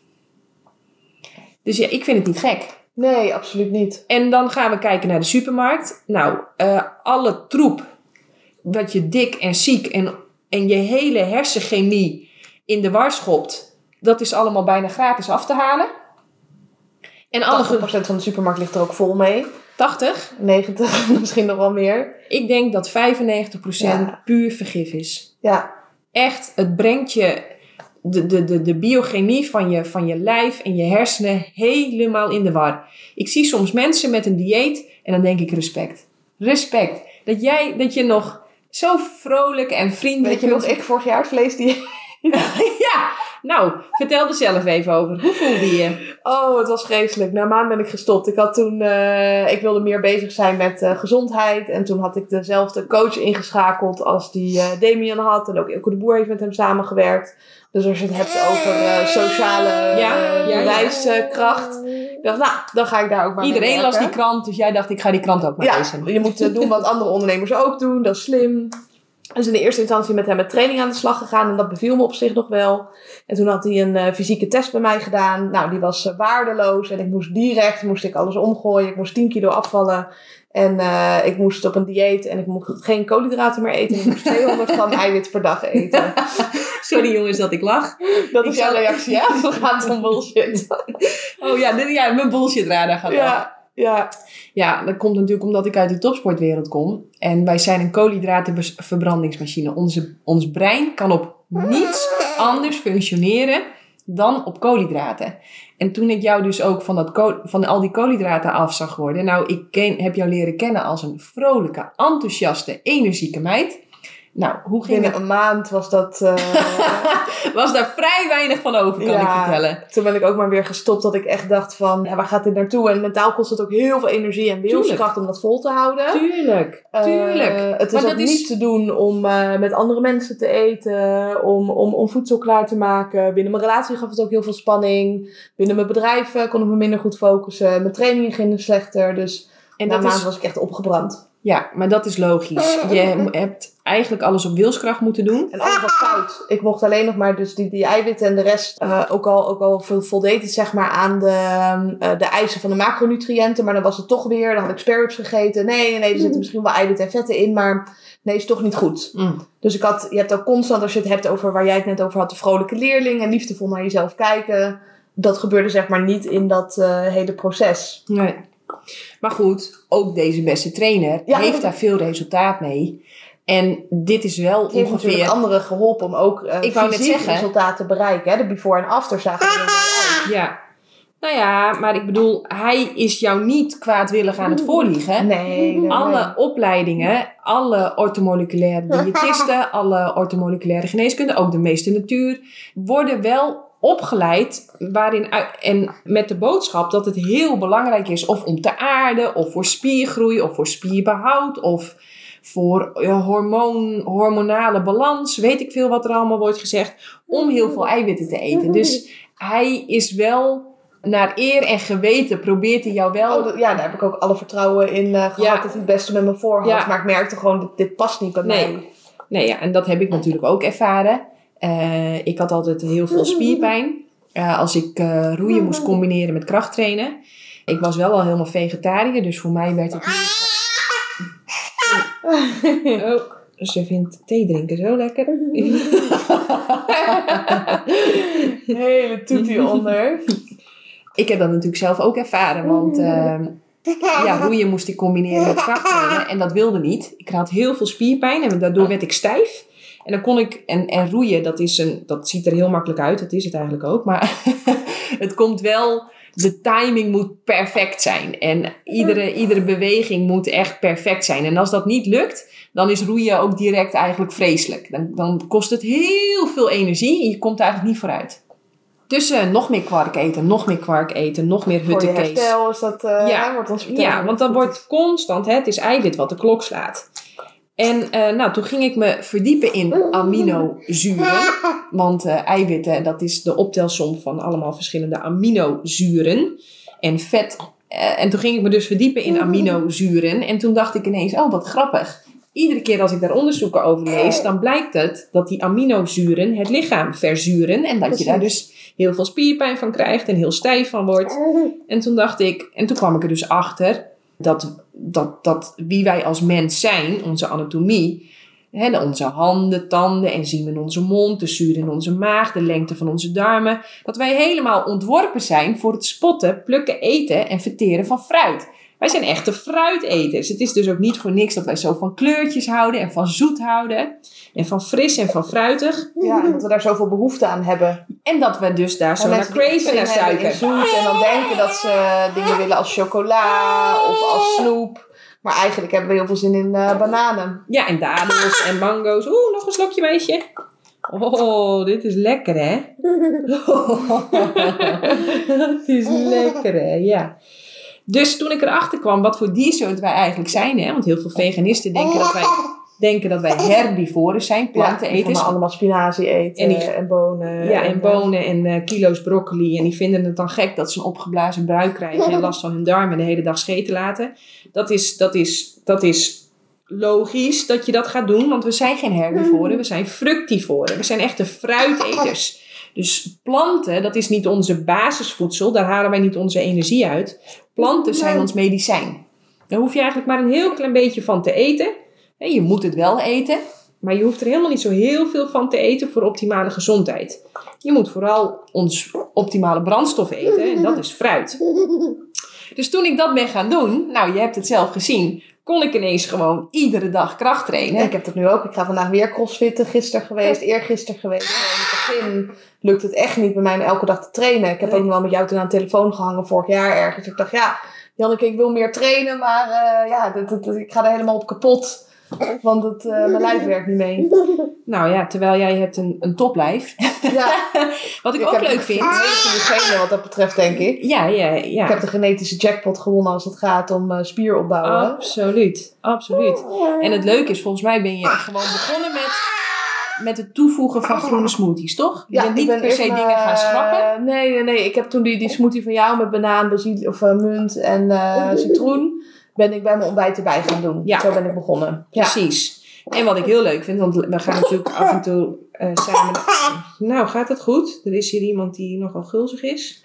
Dus ja, ik vind het niet gek. Nee, absoluut niet. En dan gaan we kijken naar de supermarkt. Nou, uh, alle troep wat je dik en ziek en, en je hele hersenchemie in de war schopt, dat is allemaal bijna gratis af te halen. En alle 80% van de supermarkt ligt er ook vol mee. 80? 90, misschien nog wel meer. Ik denk dat 95% puur vergif is. Ja. Echt, het brengt je de, de, de, de biochemie van je, van je lijf en je hersenen helemaal in de war. Ik zie soms mensen met een dieet en dan denk ik respect. Respect. Dat jij, dat je nog zo vrolijk en vriendelijk... Weet je nog, ik vorig jaar vlees die ja, nou, vertel er zelf even over. Hoe voelde je Oh, het was vreselijk. Na een maand ben ik gestopt. Ik had toen, uh, ik wilde meer bezig zijn met uh, gezondheid. En toen had ik dezelfde coach ingeschakeld als die uh, Damian had. En ook Ilko de Boer heeft met hem samengewerkt. Dus als je het hebt over sociale ja, bewijskracht. ik dacht, nou, dan ga ik daar ook maar Iedereen las die krant, dus jij dacht, ik ga die krant ook maar ja, lezen. je moet doen wat andere ondernemers ook doen. Dat is slim. Dus in de eerste instantie met hem met training aan de slag gegaan. En dat beviel me op zich nog wel. En toen had hij een uh, fysieke test bij mij gedaan. Nou, die was uh, waardeloos. En ik moest direct, moest ik alles omgooien. Ik moest 10 kilo afvallen. En uh, ik moest op een dieet. En ik mocht geen koolhydraten meer eten. Ik moest 200 gram eiwit per dag eten. Sorry jongens dat ik lach. Dat is jouw reactie, ja? We gaan om bullshit. oh ja, dit, ja mijn bullshit radar gaat ja. af. Ja. Ja, dat komt natuurlijk omdat ik uit de topsportwereld kom. En wij zijn een koolhydratenverbrandingsmachine. Onze, ons brein kan op niets anders functioneren dan op koolhydraten. En toen ik jou dus ook van, dat van al die koolhydraten af zag worden. Nou, ik ken, heb jou leren kennen als een vrolijke, enthousiaste, energieke meid. Nou, hoe ging Binnen een maand was dat... Uh... was daar vrij weinig van over, kan ik vertellen. Toen ben ik ook maar weer gestopt dat ik echt dacht van... Ja, waar gaat dit naartoe? En mentaal kost het ook heel veel energie en wilskracht om dat vol te houden. Tuurlijk, tuurlijk. Uh, het is ook niet te doen om uh, met andere mensen te eten. Om, om, om voedsel klaar te maken. Binnen mijn relatie gaf het ook heel veel spanning. Binnen mijn bedrijf kon ik me minder goed focussen. Mijn trainingen gingen slechter. Dus en na maand is... was ik echt opgebrand. Ja, maar dat is logisch. Je hebt eigenlijk alles op wilskracht moeten doen. En alles was fout. Ik mocht alleen nog maar dus die, die eiwitten en de rest uh, ook al, ook al voldeed het zeg maar aan de, uh, de eisen van de macronutriënten. Maar dan was het toch weer, dan had ik sparrows gegeten. Nee, nee, er zitten misschien wel eiwitten en vetten in, maar nee, is toch niet goed. Mm. Dus ik had, je hebt ook constant, als je het hebt over waar jij het net over had, de vrolijke leerling en liefdevol naar jezelf kijken. Dat gebeurde zeg maar niet in dat uh, hele proces. Nee. Maar goed, ook deze beste trainer ja, heeft daar veel resultaat mee. En dit is wel het heeft ongeveer... anderen geholpen om ook uh, ik wou net zeggen, resultaat te bereiken. Hè? De before en after zagen we er uit. Ja. Nou ja, maar ik bedoel, hij is jou niet kwaadwillig aan het voorliegen. Nee. nee alle nee. opleidingen, alle ortomoleculaire diëtisten, alle ortomoleculaire geneeskunde, ook de meeste natuur, worden wel opgeleid waarin, en met de boodschap dat het heel belangrijk is of om te aarden, of voor spiergroei, of voor spierbehoud, of voor hormoon, hormonale balans, weet ik veel wat er allemaal wordt gezegd, om heel veel eiwitten te eten. Dus hij is wel naar eer en geweten probeert hij jou wel. Oh, ja, daar heb ik ook alle vertrouwen in uh, gehad ja. dat hij het beste met me voor had. Ja. Maar ik merkte gewoon, dit, dit past niet bij nee. mij. Nee, ja, en dat heb ik natuurlijk ook ervaren. Uh, ik had altijd heel veel spierpijn. Uh, als ik uh, roeien moest combineren met krachttrainen. Ik was wel al helemaal vegetariër, dus voor mij werd het niet... oh, ze vindt thee drinken zo lekker. Hele toetie onder. Ik heb dat natuurlijk zelf ook ervaren, want uh, ja, roeien moest ik combineren met krachttrainen en dat wilde niet. Ik had heel veel spierpijn en daardoor werd ik stijf. En dan kon ik, en, en roeien, dat, is een, dat ziet er heel makkelijk uit, dat is het eigenlijk ook. Maar het komt wel, de timing moet perfect zijn. En iedere, iedere beweging moet echt perfect zijn. En als dat niet lukt, dan is roeien ook direct eigenlijk vreselijk. Dan, dan kost het heel veel energie en je komt er eigenlijk niet vooruit. Dus uh, nog meer kwark eten, nog meer kwark eten, nog meer huttenkees. Voor je herstel is dat, uh, ja. wordt ons Ja, want dan wordt constant, hè, het is eiwit wat de klok slaat. En uh, nou, toen ging ik me verdiepen in aminozuren. Want uh, eiwitten, dat is de optelsom van allemaal verschillende aminozuren. En vet. Uh, en toen ging ik me dus verdiepen in aminozuren. En toen dacht ik ineens, oh wat grappig. iedere keer als ik daar onderzoeken over lees, dan blijkt het dat die aminozuren het lichaam verzuren. En dat je daar dus heel veel spierpijn van krijgt en heel stijf van wordt. En toen dacht ik, en toen kwam ik er dus achter dat, dat, dat wie wij als mens zijn, onze anatomie, hè, onze handen, tanden, enzymen in onze mond, de zuur in onze maag, de lengte van onze darmen, dat wij helemaal ontworpen zijn voor het spotten, plukken, eten en verteren van fruit. Wij zijn echte fruiteters. Het is dus ook niet voor niks dat wij zo van kleurtjes houden en van zoet houden. En van fris en van fruitig. Ja, en dat we daar zoveel behoefte aan hebben. En dat we dus daar zo naar crazy naar suiker. Zoet, en dan denken dat ze dingen willen als chocola of als snoep. Maar eigenlijk hebben we heel veel zin in uh, bananen. Ja, en dadels en mango's. Oeh, nog een slokje meisje. Oh, dit is lekker hè? Het is lekker hè, ja. Dus toen ik erachter kwam wat voor diersoort wij eigenlijk zijn, hè, want heel veel veganisten denken dat wij, denken dat wij herbivoren zijn, planteneters. Ja, allemaal spinazie eten en, en bonen. Ja, en, bonen en uh, kilo's broccoli. En die vinden het dan gek dat ze een opgeblazen buik krijgen en last van hun darmen de hele dag scheten laten. Dat is, dat is, dat is logisch dat je dat gaat doen, want we zijn geen herbivoren, we zijn fructivoren. We zijn echte fruiteters. Dus planten, dat is niet onze basisvoedsel, daar halen wij niet onze energie uit. Planten zijn ons medicijn. Daar hoef je eigenlijk maar een heel klein beetje van te eten. Je moet het wel eten, maar je hoeft er helemaal niet zo heel veel van te eten voor optimale gezondheid. Je moet vooral ons optimale brandstof eten en dat is fruit. Dus toen ik dat ben gaan doen, nou je hebt het zelf gezien, kon ik ineens gewoon iedere dag kracht trainen. ik heb dat nu ook. Ik ga vandaag weer crossfitten. Gisteren geweest, eergisteren geweest. in het begin lukt het echt niet bij mij om elke dag te trainen. Ik heb ook nog wel met jou toen aan de telefoon gehangen vorig jaar ergens. Ik dacht, ja, Janneke, ik wil meer trainen, maar uh, ja, ik ga er helemaal op kapot. Want het, uh, mijn lijf werkt niet mee. Nou ja, terwijl jij hebt een, een toplijf. Ja. wat ik, ook leuk vind. Ik heb genen wat dat betreft, denk ik. Ja, ja, ja. Ik heb de genetische jackpot gewonnen als het gaat om uh, spieropbouwen. Absoluut, absoluut. En het leuke is, volgens mij ben je gewoon begonnen met met het toevoegen van groene smoothies, toch? Je ja, bent niet per se dingen gaan schrappen? nee, nee, nee. Ik heb toen die, die smoothie van jou met banaan, basilie, of uh, munt en uh, citroen ben ik bij mijn ontbijt erbij gaan doen. Ja. Zo ben ik begonnen. Precies. En wat ik heel leuk vind, want we gaan natuurlijk af en toe uh, samen. Nou, gaat het goed? Er is hier iemand die nogal gulzig is.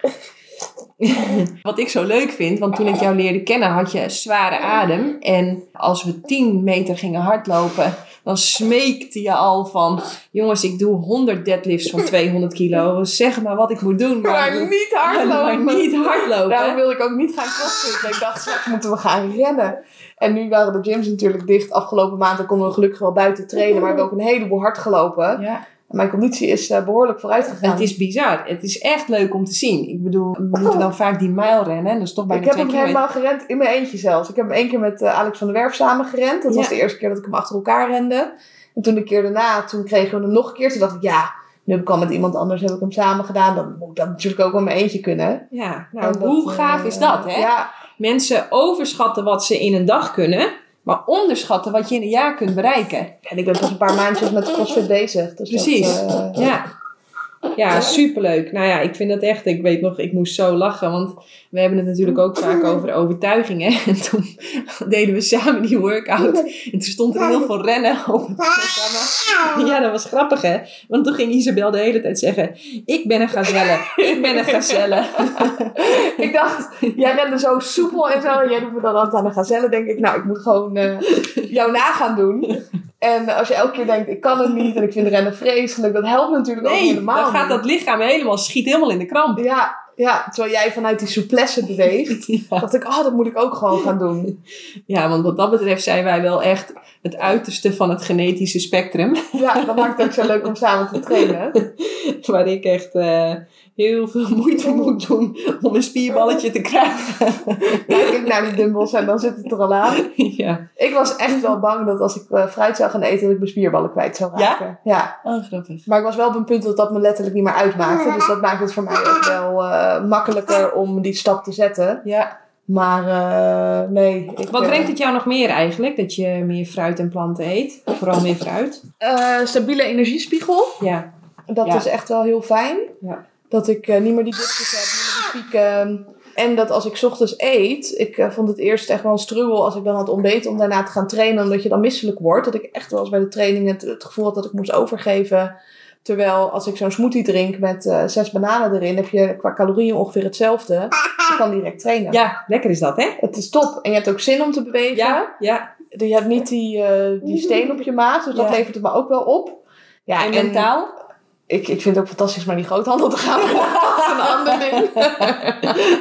Wat ik zo leuk vind, want toen ik jou leerde kennen had je zware adem. En als we 10 meter gingen hardlopen, dan smeekte je al van... Jongens, ik doe 100 deadlifts van 200 kilo. Zeg maar wat ik moet doen. Maar, maar niet hardlopen. Maar niet hardlopen. Daarom wilde ik ook niet gaan crossfitten. Ik dacht, straks moeten we gaan rennen. En nu waren de gyms natuurlijk dicht. Afgelopen maanden konden we gelukkig wel buiten trainen. Maar we hebben ook een heleboel hard gelopen. Ja. Mijn conditie is uh, behoorlijk vooruit gegaan. Het is bizar. Het is echt leuk om te zien. Ik bedoel, we moeten dan vaak die mijl rennen. Dat is toch bijna Ik heb hem helemaal gerend in mijn eentje zelfs. Ik heb hem één keer met uh, Alex van der Werf samen gerend. Dat was de eerste keer dat ik hem achter elkaar rende. En toen de keer daarna, toen kregen we hem nog een keer. Toen dacht ik, ja, nu heb ik al met iemand anders heb ik hem samen gedaan. Dan moet ik dat natuurlijk ook wel mijn eentje kunnen. Ja, nou, hoe gaaf is dat, hè? Ja. Mensen overschatten wat ze in een dag kunnen. Maar onderschatten wat je in een jaar kunt bereiken. En ik ben pas een paar maandjes met CrossFit bezig. Dus Precies, dat, uh, ja. Ja, superleuk. Nou ja, ik vind dat echt, ik weet nog, ik moest zo lachen, want we hebben het natuurlijk ook vaak over overtuigingen. En toen deden we samen die workout. En toen stond er heel veel rennen op het programma. Ja, dat was grappig hè. Want toen ging Isabel de hele tijd zeggen, ik ben een gazelle, ik ben een gazelle. ik dacht, jij rende zo soepel en zo. En jij doet dan aan een gazelle. Denk ik, nou, ik moet gewoon uh, jou na gaan doen. En als je elke keer denkt, ik kan het niet en ik vind rennen vreselijk, dat helpt natuurlijk ook helemaal. Dan gaat dat lichaam helemaal, schiet helemaal in de kramp. Ja, ja, terwijl jij vanuit die souplesse beweegt, ja. dacht ik, oh, dat moet ik ook gewoon gaan doen. Ja, want wat dat betreft zijn wij wel echt het uiterste van het genetische spectrum. Ja, dat maakt het ook zo leuk om samen te trainen. Waar ik echt uh, heel veel moeite moet doen om een spierballetje te krijgen. Kijk ik naar die dumbbells en dan zit het er al aan. Ja. Ik was echt wel bang dat als ik uh, fruit zou gaan eten, dat ik mijn spierballen kwijt zou raken. Ja? ja. Oh, grappig. Maar ik was wel op een punt dat dat me letterlijk niet meer uitmaakte. Dus dat maakt het voor mij ook wel uh, makkelijker om die stap te zetten. Ja. Maar uh, nee. Ik, Wat brengt het jou nog meer eigenlijk? Dat je meer fruit en planten eet? Vooral meer fruit? stabiele energiespiegel. Ja. Dat is echt wel heel fijn. Ja. Dat ik niet meer die dipjes heb, niet meer die pieken. En dat als ik 's ochtends eet, ik eh, vond het eerst echt wel een struggle als ik dan had ontbeten om daarna te gaan trainen, omdat je dan misselijk wordt. Dat ik echt wel eens bij de training het, het gevoel had dat ik moest overgeven. Terwijl als ik zo'n smoothie drink met eh, zes bananen erin, heb je qua calorieën ongeveer hetzelfde. Je kan direct trainen. Ja, lekker is dat, hè? Het is top. En je hebt ook zin om te bewegen. Ja, ja. Je hebt niet die, eh, die steen op je maag, dus dat Ja. levert het me ook wel op. Ja, En mentaal? Ik, ik vind het ook fantastisch om naar die groothandel te gaan. Maar dat is een ander ding.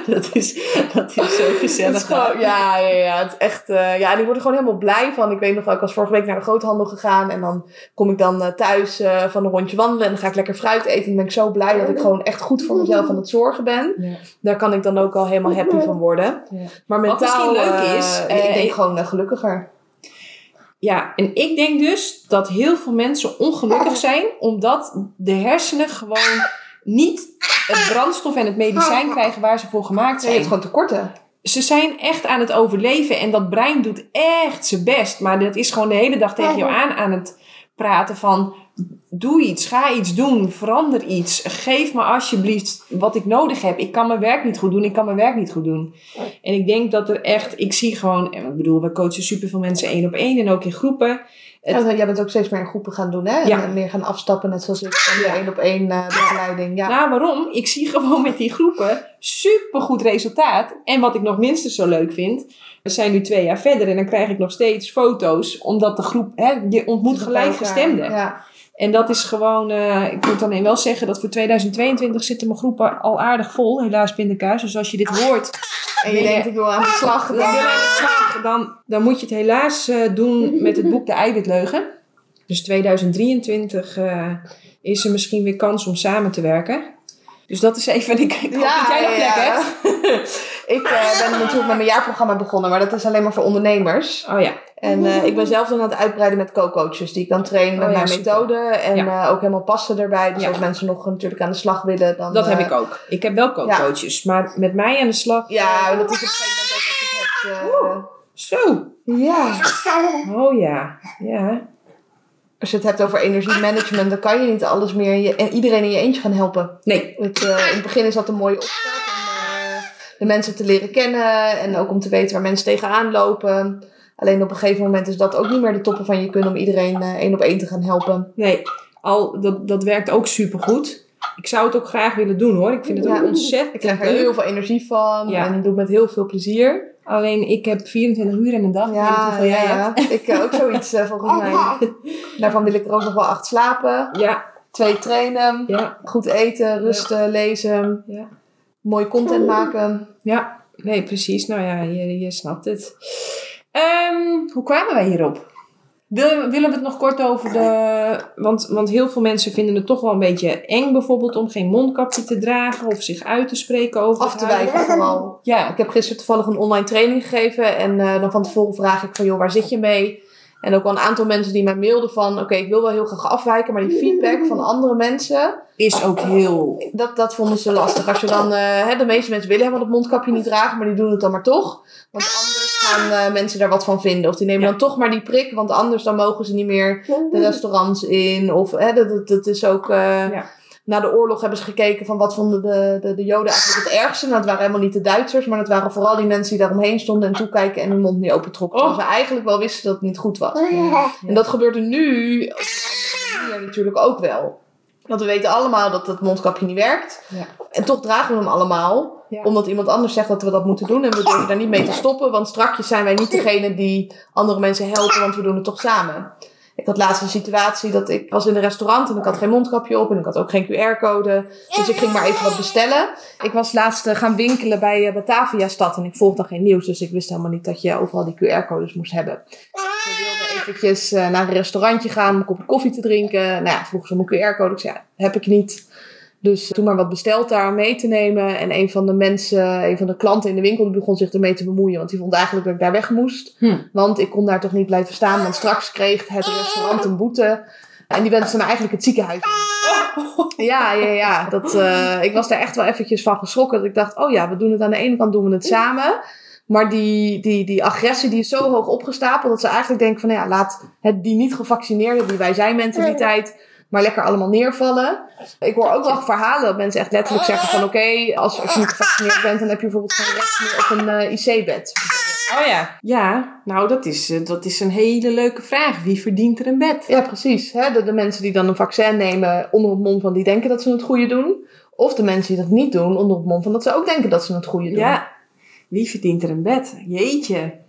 dat, is, dat is zo gezellig. is gewoon, ja, ja, ja, het is echt, eh, ja, en ik word er gewoon helemaal blij van. Ik weet nog wel, ik was vorige week naar de groothandel gegaan en dan kom ik dan eh, thuis eh, van een rondje wandelen en dan ga ik lekker fruit eten. En dan ben ik zo blij dat ik gewoon echt goed voor mezelf aan het zorgen ben. Ja. Daar kan ik dan ook al helemaal happy van worden. Ja. Maar Wat mentaal, misschien leuk is, ik denk gewoon gelukkiger. Ja, en ik denk dus dat heel veel mensen ongelukkig zijn omdat de hersenen gewoon niet het brandstof en het medicijn krijgen waar ze voor gemaakt Je hebt zijn. gewoon tekorten. Ze zijn echt aan het overleven en dat brein doet echt zijn best. Maar dat is gewoon de hele dag tegen jou aan aan het praten van... Doe iets, ga iets doen, verander iets. Geef me alsjeblieft wat ik nodig heb. Ik kan mijn werk niet goed doen, ik kan mijn werk niet goed doen. En ik denk dat er echt... Ik zie gewoon... En ik bedoel, we coachen superveel mensen één op één en ook in groepen. Het- Ja, jij bent ook steeds meer in groepen gaan doen, hè? Ja. En meer gaan afstappen, net zoals ik, van de één op één eh, begeleiding. Ja. Nou, waarom? Ik zie gewoon met die groepen supergoed resultaat. En wat ik nog minstens zo leuk vind, we zijn nu twee jaar verder en dan krijg ik nog steeds foto's, omdat de groep, hè, je ontmoet gelijkgestemden. Ja. En dat is gewoon, eh, ik moet dan wel zeggen dat voor 2022 zitten mijn groepen al aardig vol, helaas pindakaas. Dus als je dit hoort, En je denkt, ik wil aan de slag. dan, Dan, wil je aan de slag, dan, dan moet je het helaas eh, doen met het boek De Eiwitleugen. Dus 2023 eh, is er misschien weer kans om samen te werken. Dus dat is even, ik, ik hoop dat jij nog plek hebt. ik ben natuurlijk met mijn jaarprogramma begonnen, maar dat is alleen maar voor ondernemers. Oh ja, En eh, ik ben zelf dan aan het uitbreiden met co-coaches, die ik dan train met Oh ja, mijn super. methode. En Ja. eh, ook helemaal passen erbij. Dus Ja. als mensen nog natuurlijk aan de slag willen, dan... dat heb eh, ik ook. Ik heb wel co-coaches, maar met mij aan de slag. Ja, dat is op een gegeven moment ook als je het hebt... Zo. ja, Oh ja, ja. als je het hebt over energiemanagement, dan kan je niet alles meer in je, en iedereen in je eentje gaan helpen. Nee, Het, in het begin is dat een mooie opstart om de mensen te leren kennen en ook om te weten waar mensen tegenaan lopen. Alleen op een gegeven moment is dat ook niet meer de toppen van je kunnen om iedereen eh, één op één te gaan helpen. nee. Al, dat, dat werkt ook supergoed. Ik zou het ook graag willen doen hoor. Ik vind het Ja. ook ontzettend Ik krijg er heel veel energie van Ja. en ik doe het met heel veel plezier. Alleen ik heb 24 uur in een dag. ik weet jij hebt. ik eh, ook zoiets eh, volgens mij. Daarvan wil ik er ook nog wel acht slapen, Ja, twee trainen, ja, goed eten, rusten, lezen, ja. mooie content maken. Ja, nee, precies. Nou ja, je, je snapt het. Ehm, hoe kwamen wij hierop? Willen, we het nog kort over de... Want, want heel veel mensen vinden het toch wel een beetje eng bijvoorbeeld om geen mondkapje te dragen of zich uit te spreken over Af te wijken vooral. Ja, Ik heb gisteren toevallig een online training gegeven. En eh, dan van tevoren vraag ik van, joh, waar zit je mee? En ook wel een aantal mensen die mij mailden van... Oké, ik wil wel heel graag afwijken, maar die feedback van andere mensen... is ook heel... Dat, dat vonden ze lastig. Als je dan... eh, hè, de meeste mensen willen helemaal dat mondkapje niet dragen, maar die doen het dan maar toch. Want gaan eh, mensen daar wat van vinden. Of die nemen Ja. dan toch maar die prik, want anders dan mogen ze niet meer de restaurants in. Of hè, dat, dat, dat is ook... eh, Ja. Na de oorlog hebben ze gekeken van wat vonden de, de, de Joden eigenlijk het ergste. Nou, het waren helemaal niet de Duitsers, maar het waren vooral die mensen die daaromheen stonden en toekijken en hun mond niet opentrokken. Oh. Terwijl ze eigenlijk wel wisten dat het niet goed was. En dat gebeurt er nu op een andere manier natuurlijk ook wel. Want we weten allemaal dat het mondkapje niet werkt. Ja. En toch dragen we hem allemaal. Ja. Omdat iemand anders zegt dat we dat moeten doen. En we durven daar niet mee te stoppen. Want strakjes zijn wij niet degene die andere mensen helpen. Want we doen het toch samen. Ik had laatst een situatie dat ik was in een restaurant. En ik had geen mondkapje op. En ik had ook geen QR-code. Dus ik ging maar even wat bestellen. Ik was laatst eh, gaan winkelen bij eh, Batavia Stad. En ik volgde dan geen nieuws. Dus ik wist helemaal niet dat je overal die QR-codes moest hebben. Ik wilde eventjes eh, naar een restaurantje gaan om een kopje koffie te drinken. Nou ja, vroegen ze om een QR-code. Ik zei, ja, heb ik niet. Dus toen maar wat besteld daar mee te nemen. En een van de mensen, een van de klanten in de winkel, die begon zich ermee te bemoeien. Want die vond eigenlijk dat ik daar weg moest. Hm. Want ik kon daar toch niet blijven staan. Want straks kreeg het restaurant een boete. En die wenste me eigenlijk het ziekenhuis in. Ja, ja, ja. Dat, eh, ik was daar echt wel eventjes van geschrokken. Dat ik dacht, oh ja, we doen het aan de ene kant doen we het samen. Maar die, die, die agressie die is zo hoog opgestapeld dat ze eigenlijk denken van, nou ja, laat het, die niet gevaccineerden, die wij zijn mentaliteit, maar lekker allemaal neervallen. Ik hoor ook wel verhalen dat mensen echt letterlijk zeggen van oké, als, als je niet gevaccineerd bent, dan heb je bijvoorbeeld geen recht meer op een eh, IC-bed. Oh ja. Ja, nou dat is, eh, dat is een hele leuke vraag. Wie verdient er een bed? Ja, precies. Hè? De, de mensen die dan een vaccin nemen onder het mom van die denken dat ze het goede doen. Of de mensen die dat niet doen onder het mom van dat ze ook denken dat ze het goede doen. Ja. Wie verdient er een bed? Jeetje.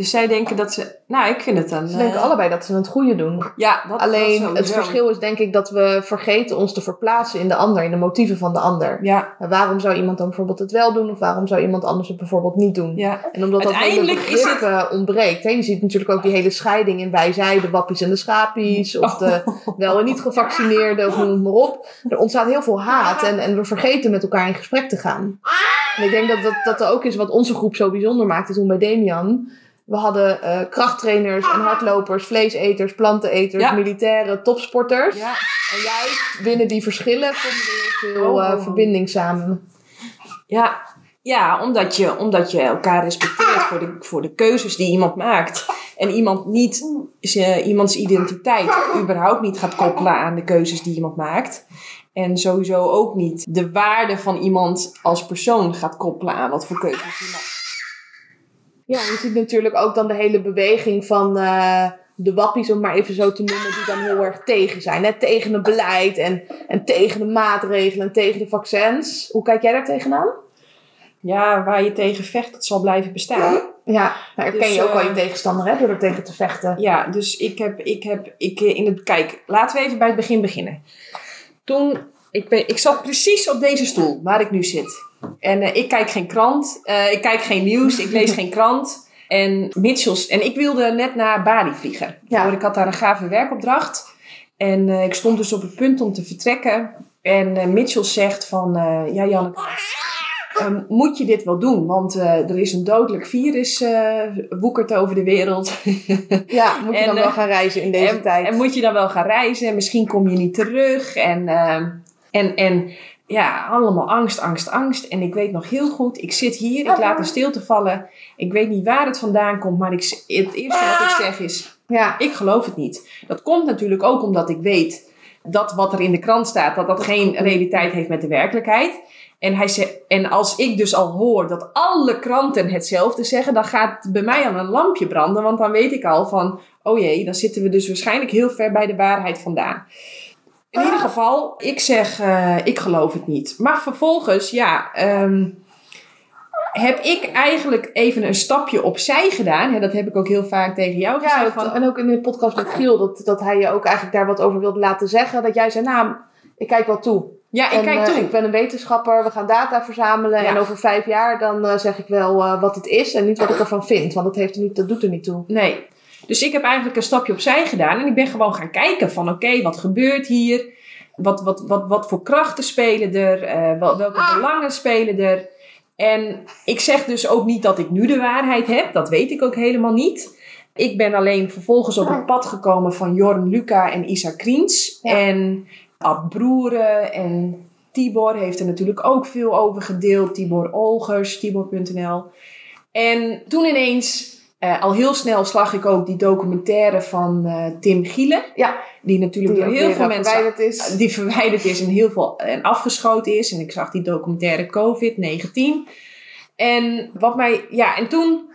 Dus zij denken dat ze... Nou, ik vind het dan... Ze denken eh, allebei dat ze het goede doen. Ja, dat, Alleen dat het verschil is denk ik dat we vergeten ons te verplaatsen in de ander, in de motieven van de ander. Ja, waarom zou iemand dan bijvoorbeeld het wel doen of waarom zou iemand anders het bijvoorbeeld niet doen? ja. En omdat dat hele Uiteindelijk is begrip eh, ontbreekt. Hè? Je ziet natuurlijk ook die hele scheiding in wij, zij, de wappies en de schapies. Of de wel en niet gevaccineerden, of noem het maar op. Er ontstaat heel veel haat en, en we vergeten met elkaar in gesprek te gaan. En ik denk dat dat, dat er ook is wat onze groep zo bijzonder maakte toen bij Demian. We hadden eh, krachttrainers en hardlopers, vleeseters, planteneters, Ja. militairen, topsporters. ja. En juist binnen die verschillen vonden we heel veel Oh. eh, verbinding samen. Ja, ja omdat, je, omdat je elkaar respecteert voor de, voor de keuzes die iemand maakt. En iemand niet, ze- iemands identiteit überhaupt niet gaat koppelen aan de keuzes die iemand maakt. En sowieso ook niet de waarde van iemand als persoon gaat koppelen aan wat voor keuzes hij maakt. Ja, je ziet natuurlijk ook dan de hele beweging van eh, de wappies, om maar even zo te noemen, die dan heel erg tegen zijn. Hè? Tegen het beleid en, en tegen de maatregelen en tegen de vaccins. Hoe kijk jij daar tegenaan? Ja, waar je tegen vecht, dat zal blijven bestaan. Ja, nou, herken Dus, je ook al eh, je tegenstander hè, door er tegen te vechten. Ja, dus ik heb, ik heb, ik eh, in het, kijk, laten we even bij het begin beginnen. Toen, ik, ben, ik zat precies op deze stoel waar ik nu zit. En eh, ik kijk geen krant, eh, ik kijk geen nieuws, ik lees geen krant. En Mitchells, en ik wilde net naar Bali vliegen. Ja. Ik had daar een gave werkopdracht. En eh, ik stond dus op het punt om te vertrekken. En Mitchells zegt van, ja Janneke, ehm, moet je dit wel doen? Want er is een dodelijk virus, woekert over de wereld. Ja, moet je En, dan wel gaan reizen in deze en, tijd. En moet je dan wel gaan reizen? Misschien kom je niet terug. En, ehm, en, en ja, allemaal angst, angst, angst. En ik weet nog heel goed, ik zit hier, ik laat een stilte vallen. Ik weet niet waar het vandaan komt, maar ik, het eerste wat ik zeg is, ja, ik geloof het niet. Dat komt natuurlijk ook omdat ik weet dat wat er in de krant staat, dat dat geen realiteit heeft met de werkelijkheid. En, hij en als ik dus al hoor dat alle kranten hetzelfde zeggen, dan gaat bij mij al een lampje branden. Want dan weet ik al van, oh jee, dan zitten we dus waarschijnlijk heel ver bij de waarheid vandaan. In ieder geval, ik zeg, eh, ik geloof het niet. Maar vervolgens, ja, ehm, heb ik eigenlijk even een stapje opzij gedaan. Hè, dat heb ik ook heel vaak tegen jou ja gezegd. dat- van, en ook in de podcast met Giel, dat, dat hij je ook eigenlijk daar wat over wilde laten zeggen. Dat jij zei, nou, ik kijk wel toe. ja, ik En, kijk eh, toe. ik ben een wetenschapper, we gaan data verzamelen. Ja. En over vijf jaar dan eh, zeg ik wel wat het is en niet wat ik ervan vind. Want dat, heeft er niet, dat doet er niet toe. Nee. Dus ik heb eigenlijk een stapje opzij gedaan. En ik ben gewoon gaan kijken van oké, wat gebeurt hier? Wat, wat, wat, wat voor krachten spelen er? Eh, wel- welke belangen spelen er? En ik zeg dus ook niet dat ik nu de waarheid heb. Dat weet ik ook helemaal niet. Ik ben alleen vervolgens op het pad gekomen van Jorn Luca en Isa Kriens. Ja. En Ad Broeren en Tibor heeft er natuurlijk ook veel over gedeeld. Tibor Olgers, Tibor.nl. En toen ineens, eh, al heel snel slag ik ook die documentaire van eh, Tim Gielen. Ja. Die natuurlijk Die door heel veel eh, mensen verwijderd is. die verwijderd is en heel veel en afgeschoten is. En ik zag die documentaire COVID-19. En wat mij, ja, en toen.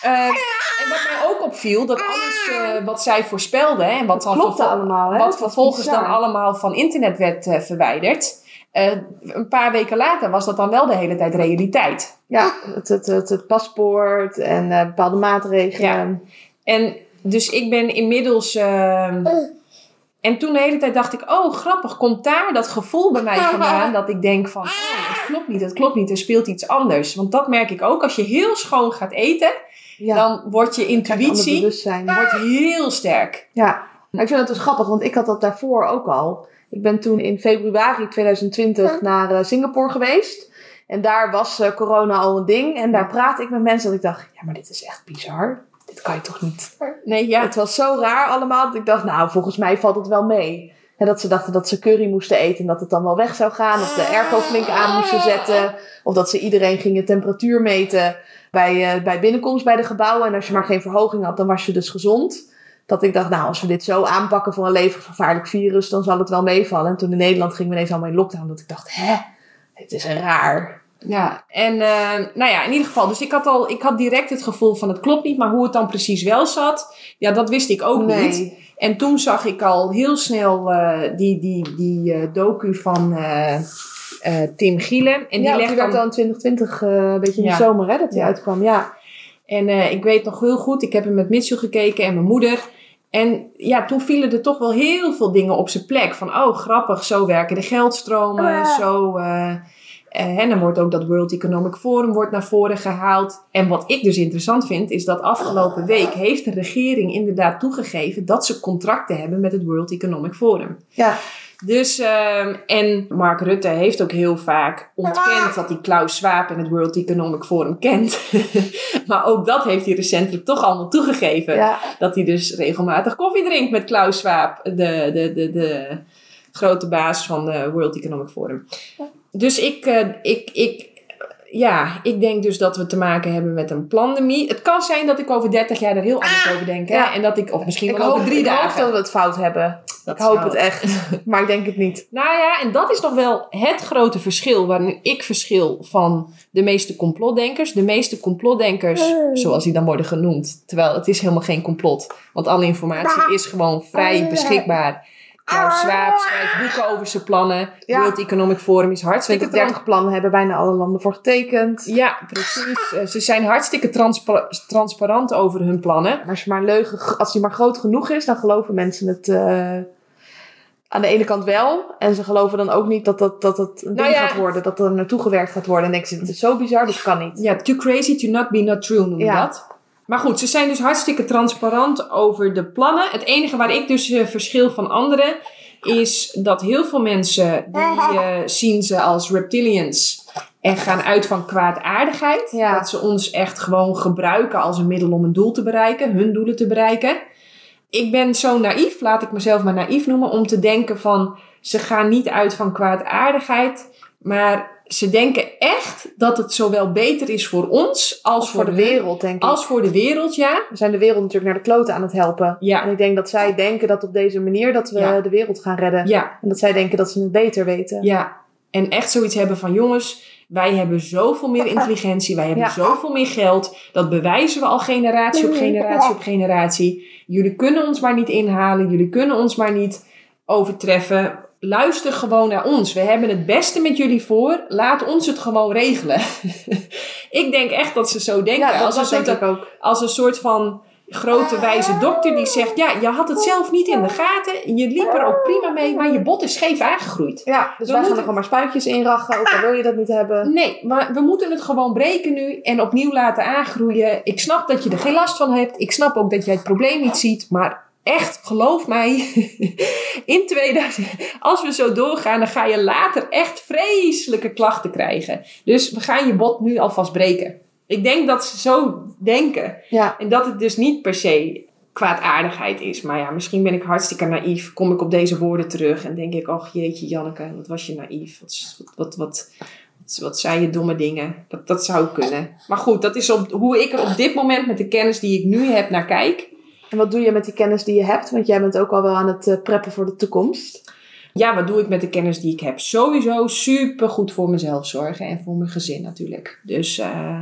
eh, en wat mij ook opviel, dat alles wat zij voorspelde en wat, dan allemaal, hè? wat vervolgens dan allemaal van internet werd verwijderd. Eh, een paar weken later was dat dan wel de hele tijd realiteit. Ja, het, het, het, het paspoort en eh, bepaalde maatregelen. En dus ik ben inmiddels. ehm, en toen de hele tijd dacht ik, oh grappig, komt daar dat gevoel bij mij vandaan dat ik denk van, oh, het klopt niet, het klopt niet, er speelt iets anders. Want dat merk ik ook, als je heel schoon gaat eten, Ja, dan wordt je intuïtie wordt heel sterk. Ja, ik vind het dus grappig, want ik had dat daarvoor ook al. Ik ben toen in februari 2020 naar eh, Singapore geweest. En daar was eh, corona al een ding. En daar praatte ik met mensen dat ik dacht, ja, maar dit is echt bizar. Dit kan je toch niet? Nee, ja. Het was zo raar allemaal dat ik dacht, nou, volgens mij valt het wel mee. En dat ze dachten dat ze curry moesten eten en dat het dan wel weg zou gaan. Of de airco flink aan moesten zetten. Of dat ze iedereen gingen temperatuur meten bij, eh, bij binnenkomst bij de gebouwen. En als je maar geen verhoging had, dan was je dus gezond. Dat ik dacht, nou, als we dit zo aanpakken voor een levensgevaarlijk virus, dan zal het wel meevallen. En toen in Nederland gingen we ineens allemaal in lockdown. Dat ik dacht, hè, dit is raar. Ja, en uh, nou ja, in ieder geval. Dus ik had al, ik had direct het gevoel van het klopt niet, maar hoe het dan precies wel zat, ja, dat wist ik ook Nee. niet. En toen zag ik al heel snel eh, die, die, die eh, docu van eh, eh, Tim Gielen. En die ja, die legt werd dan al in 2020, eh, een beetje in Ja. de zomer, hè, dat die Ja. uitkwam. Ja. En eh, ik weet nog heel goed, ik heb hem met Mitchell gekeken en mijn moeder. En ja, toen vielen er toch wel heel veel dingen op zijn plek. Van, oh grappig, zo werken de geldstromen. Ja. Zo, eh, eh, en dan wordt ook dat World Economic Forum wordt naar voren gehaald. En wat ik dus interessant vind, is dat afgelopen week heeft de regering inderdaad toegegeven dat ze contracten hebben met het World Economic Forum. Ja. Dus, ehm, en Mark Rutte heeft ook heel vaak ontkend dat hij Klaus Schwab en het World Economic Forum kent. maar ook dat heeft hij recentelijk toch allemaal toegegeven. ja. Dat hij dus regelmatig koffie drinkt met Klaus Schwab, de, de, de, de grote baas van het World Economic Forum. Dus ik, eh, ik, ik, ja, ik denk dus dat we te maken hebben met een pandemie. Het kan zijn dat ik over 30 jaar er heel anders over denk. Hè? Ja. En dat ik, of misschien Ik wel hoop, over drie ik hoop dagen. dat we het fout hebben. Dat ik hoop zou- het echt. maar ik denk het niet. Nou ja, en dat is nog wel het grote verschil waar ik verschil van de meeste complotdenkers. De meeste complotdenkers, zoals die dan worden genoemd, terwijl het is helemaal geen complot, want alle informatie is gewoon vrij beschikbaar. Klaus Schwab schrijft boeken over zijn plannen. Ja. World Economic Forum is hartstikke 2030 plannen hebben bijna alle landen voor getekend. Ja, precies. Eh, Ze zijn hartstikke transpa- transparant over hun plannen. Maar als, maar leugen, als die maar groot genoeg is, dan geloven mensen het eh, aan de ene kant wel. En ze geloven dan ook niet dat dat, dat het een Nou ding ja. gaat worden. Dat er naartoe gewerkt gaat worden. En denk je, het is zo bizar, dat kan niet. Ja, too crazy to not be not true noemen Ja. dat. Maar goed, ze zijn dus hartstikke transparant over de plannen. Het enige waar ik dus eh, verschil van anderen is dat heel veel mensen die eh, zien ze als reptilians en gaan uit van kwaadaardigheid. Ja. Dat ze ons echt gewoon gebruiken als een middel om een doel te bereiken, hun doelen te bereiken. Ik ben zo naïef, laat ik mezelf maar naïef noemen, om te denken van ze gaan niet uit van kwaadaardigheid, maar ze denken echt dat het zowel beter is voor ons als Als voor de wereld, denk ik. Als voor de wereld, ja. We zijn de wereld natuurlijk naar de kloten aan het helpen. Ja. En ik denk dat zij denken dat op deze manier dat we Ja. de wereld gaan redden. Ja, En dat zij denken dat ze het beter weten. ja. En echt zoiets hebben van jongens, wij hebben zoveel meer intelligentie, wij hebben Ja. zoveel meer geld. Dat bewijzen we al generatie op generatie op generatie. Jullie kunnen ons maar niet inhalen, jullie kunnen ons maar niet overtreffen. Luister gewoon naar ons. We hebben het beste met jullie voor. Laat ons het gewoon regelen. ik denk echt dat ze zo denken. Ja, dat, als, dat een denk soort, ik ook. als een soort van grote wijze dokter die zegt: Ja, je had het zelf niet in de gaten. Je liep er ook prima mee, maar je bot is scheef aangegroeid. Ja, dus We wij gaan moeten- er gewoon maar spuitjes in rachen. Ook al wil je dat niet hebben. Nee, maar we moeten het gewoon breken nu en opnieuw laten aangroeien. Ik snap dat je er geen last van hebt. Ik snap ook dat jij het probleem niet ziet. Maar echt, geloof mij, in 2000, als we zo doorgaan, dan ga je later echt vreselijke klachten krijgen. Dus we gaan je bot nu alvast breken. Ik denk dat ze zo denken. Ja. En dat het dus niet per se kwaadaardigheid is. Maar ja, misschien ben ik hartstikke naïef. Kom ik op deze woorden terug en denk ik... Och jeetje Janneke, wat was je naïef. Wat, wat, wat, wat, wat, wat zei je domme dingen. Dat, dat zou kunnen. Maar goed, dat is op, hoe ik er op dit moment met de kennis die ik nu heb naar kijk. En wat doe je met die kennis die je hebt? Want jij bent ook al wel aan het eh, preppen voor de toekomst. Ja, wat doe ik met de kennis die ik heb? Sowieso super goed voor mezelf zorgen en voor mijn gezin natuurlijk. Dus, eh,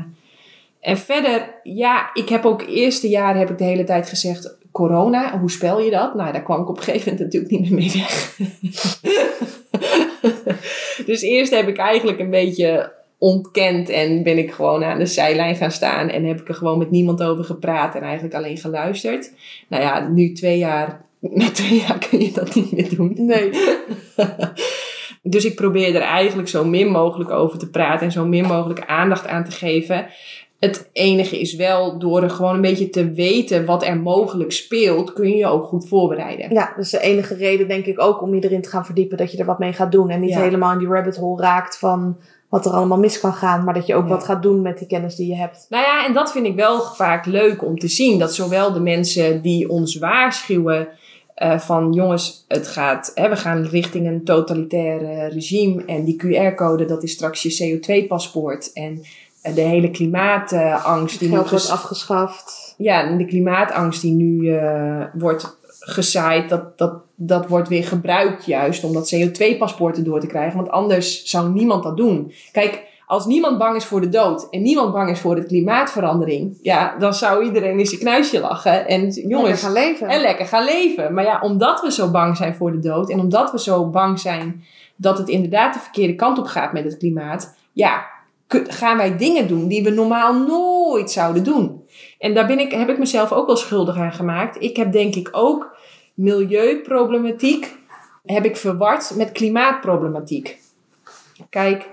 en verder, ja, ik heb ook eerste jaar heb ik de hele tijd gezegd, corona, hoe spel je dat? Nou, daar kwam ik op een gegeven moment natuurlijk niet meer mee weg. dus eerst heb ik eigenlijk een beetje ontkend en ben ik gewoon aan de zijlijn gaan staan en heb ik er gewoon met niemand over gepraat en eigenlijk alleen geluisterd. Nou ja, nu twee jaar, na twee jaar kun je dat niet meer doen. Nee. Dus ik probeer er eigenlijk zo min mogelijk over te praten en zo min mogelijk aandacht aan te geven. Het enige is wel, door er gewoon een beetje te weten wat er mogelijk speelt, kun je je ook goed voorbereiden. Ja, dus de enige reden denk ik ook om je erin te gaan verdiepen dat je er wat mee gaat doen. En niet Ja. helemaal in die rabbit hole raakt van wat er allemaal mis kan gaan. Maar dat je ook Ja. wat gaat doen met die kennis die je hebt. Nou ja, en dat vind ik wel vaak leuk om te zien. Dat zowel de mensen die ons waarschuwen eh, van jongens, het gaat, hè, we gaan richting een totalitair regime. En die QR-code, dat is straks je CO2-paspoort. En de hele klimaatangst die Geld wordt ges- afgeschaft. Ja, en de klimaatangst die nu uh, wordt gezaaid, dat, dat, dat wordt weer gebruikt juist om dat CO2-paspoorten door te krijgen. Want anders zou niemand dat doen. Kijk, als niemand bang is voor de dood en niemand bang is voor de klimaatverandering, ja, dan zou iedereen in zijn knuisje lachen en jongens lekker gaan leven. En lekker gaan leven. Maar ja, omdat we zo bang zijn voor de dood en omdat we zo bang zijn dat het inderdaad de verkeerde kant op gaat met het klimaat, ja, gaan wij dingen doen die we normaal nooit zouden doen. En daar ben ik, heb ik mezelf ook wel schuldig aan gemaakt. Ik heb denk ik ook milieuproblematiek heb ik verward met klimaatproblematiek. Kijk,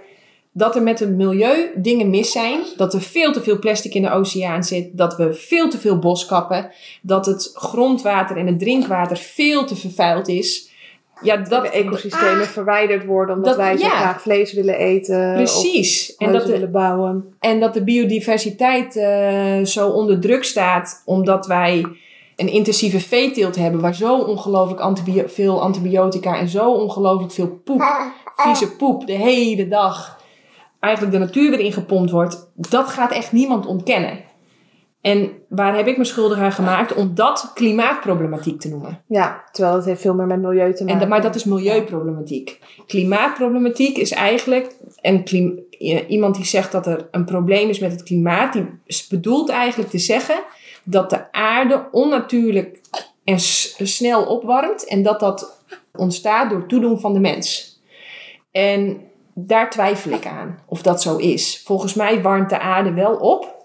dat er met het milieu dingen mis zijn. Dat er veel te veel plastic in de oceaan zit. Dat we veel te veel bos kappen. Dat het grondwater en het drinkwater veel te vervuild is. Ja, dat de ecosystemen ah, verwijderd worden omdat wij zo graag vlees willen eten. Precies. en dat willen bouwen. En dat de biodiversiteit uh, zo onder druk staat omdat wij een intensieve veeteelt hebben waar zo ongelooflijk veel antibiotica en zo ongelooflijk veel poep, vieze poep de hele dag eigenlijk de natuur weer ingepompt wordt, dat gaat echt niemand ontkennen. En waar heb ik me schuldig aan gemaakt om dat klimaatproblematiek te noemen? Ja, terwijl het heeft veel meer met milieu te maken. En, maar dat is milieuproblematiek. Klimaatproblematiek is eigenlijk een iemand die zegt dat er een probleem is met het klimaat, die bedoelt eigenlijk te zeggen dat de aarde onnatuurlijk en snel opwarmt en dat dat ontstaat door toedoen van de mens. En daar twijfel ik aan of dat zo is. Volgens mij warmt de aarde wel op.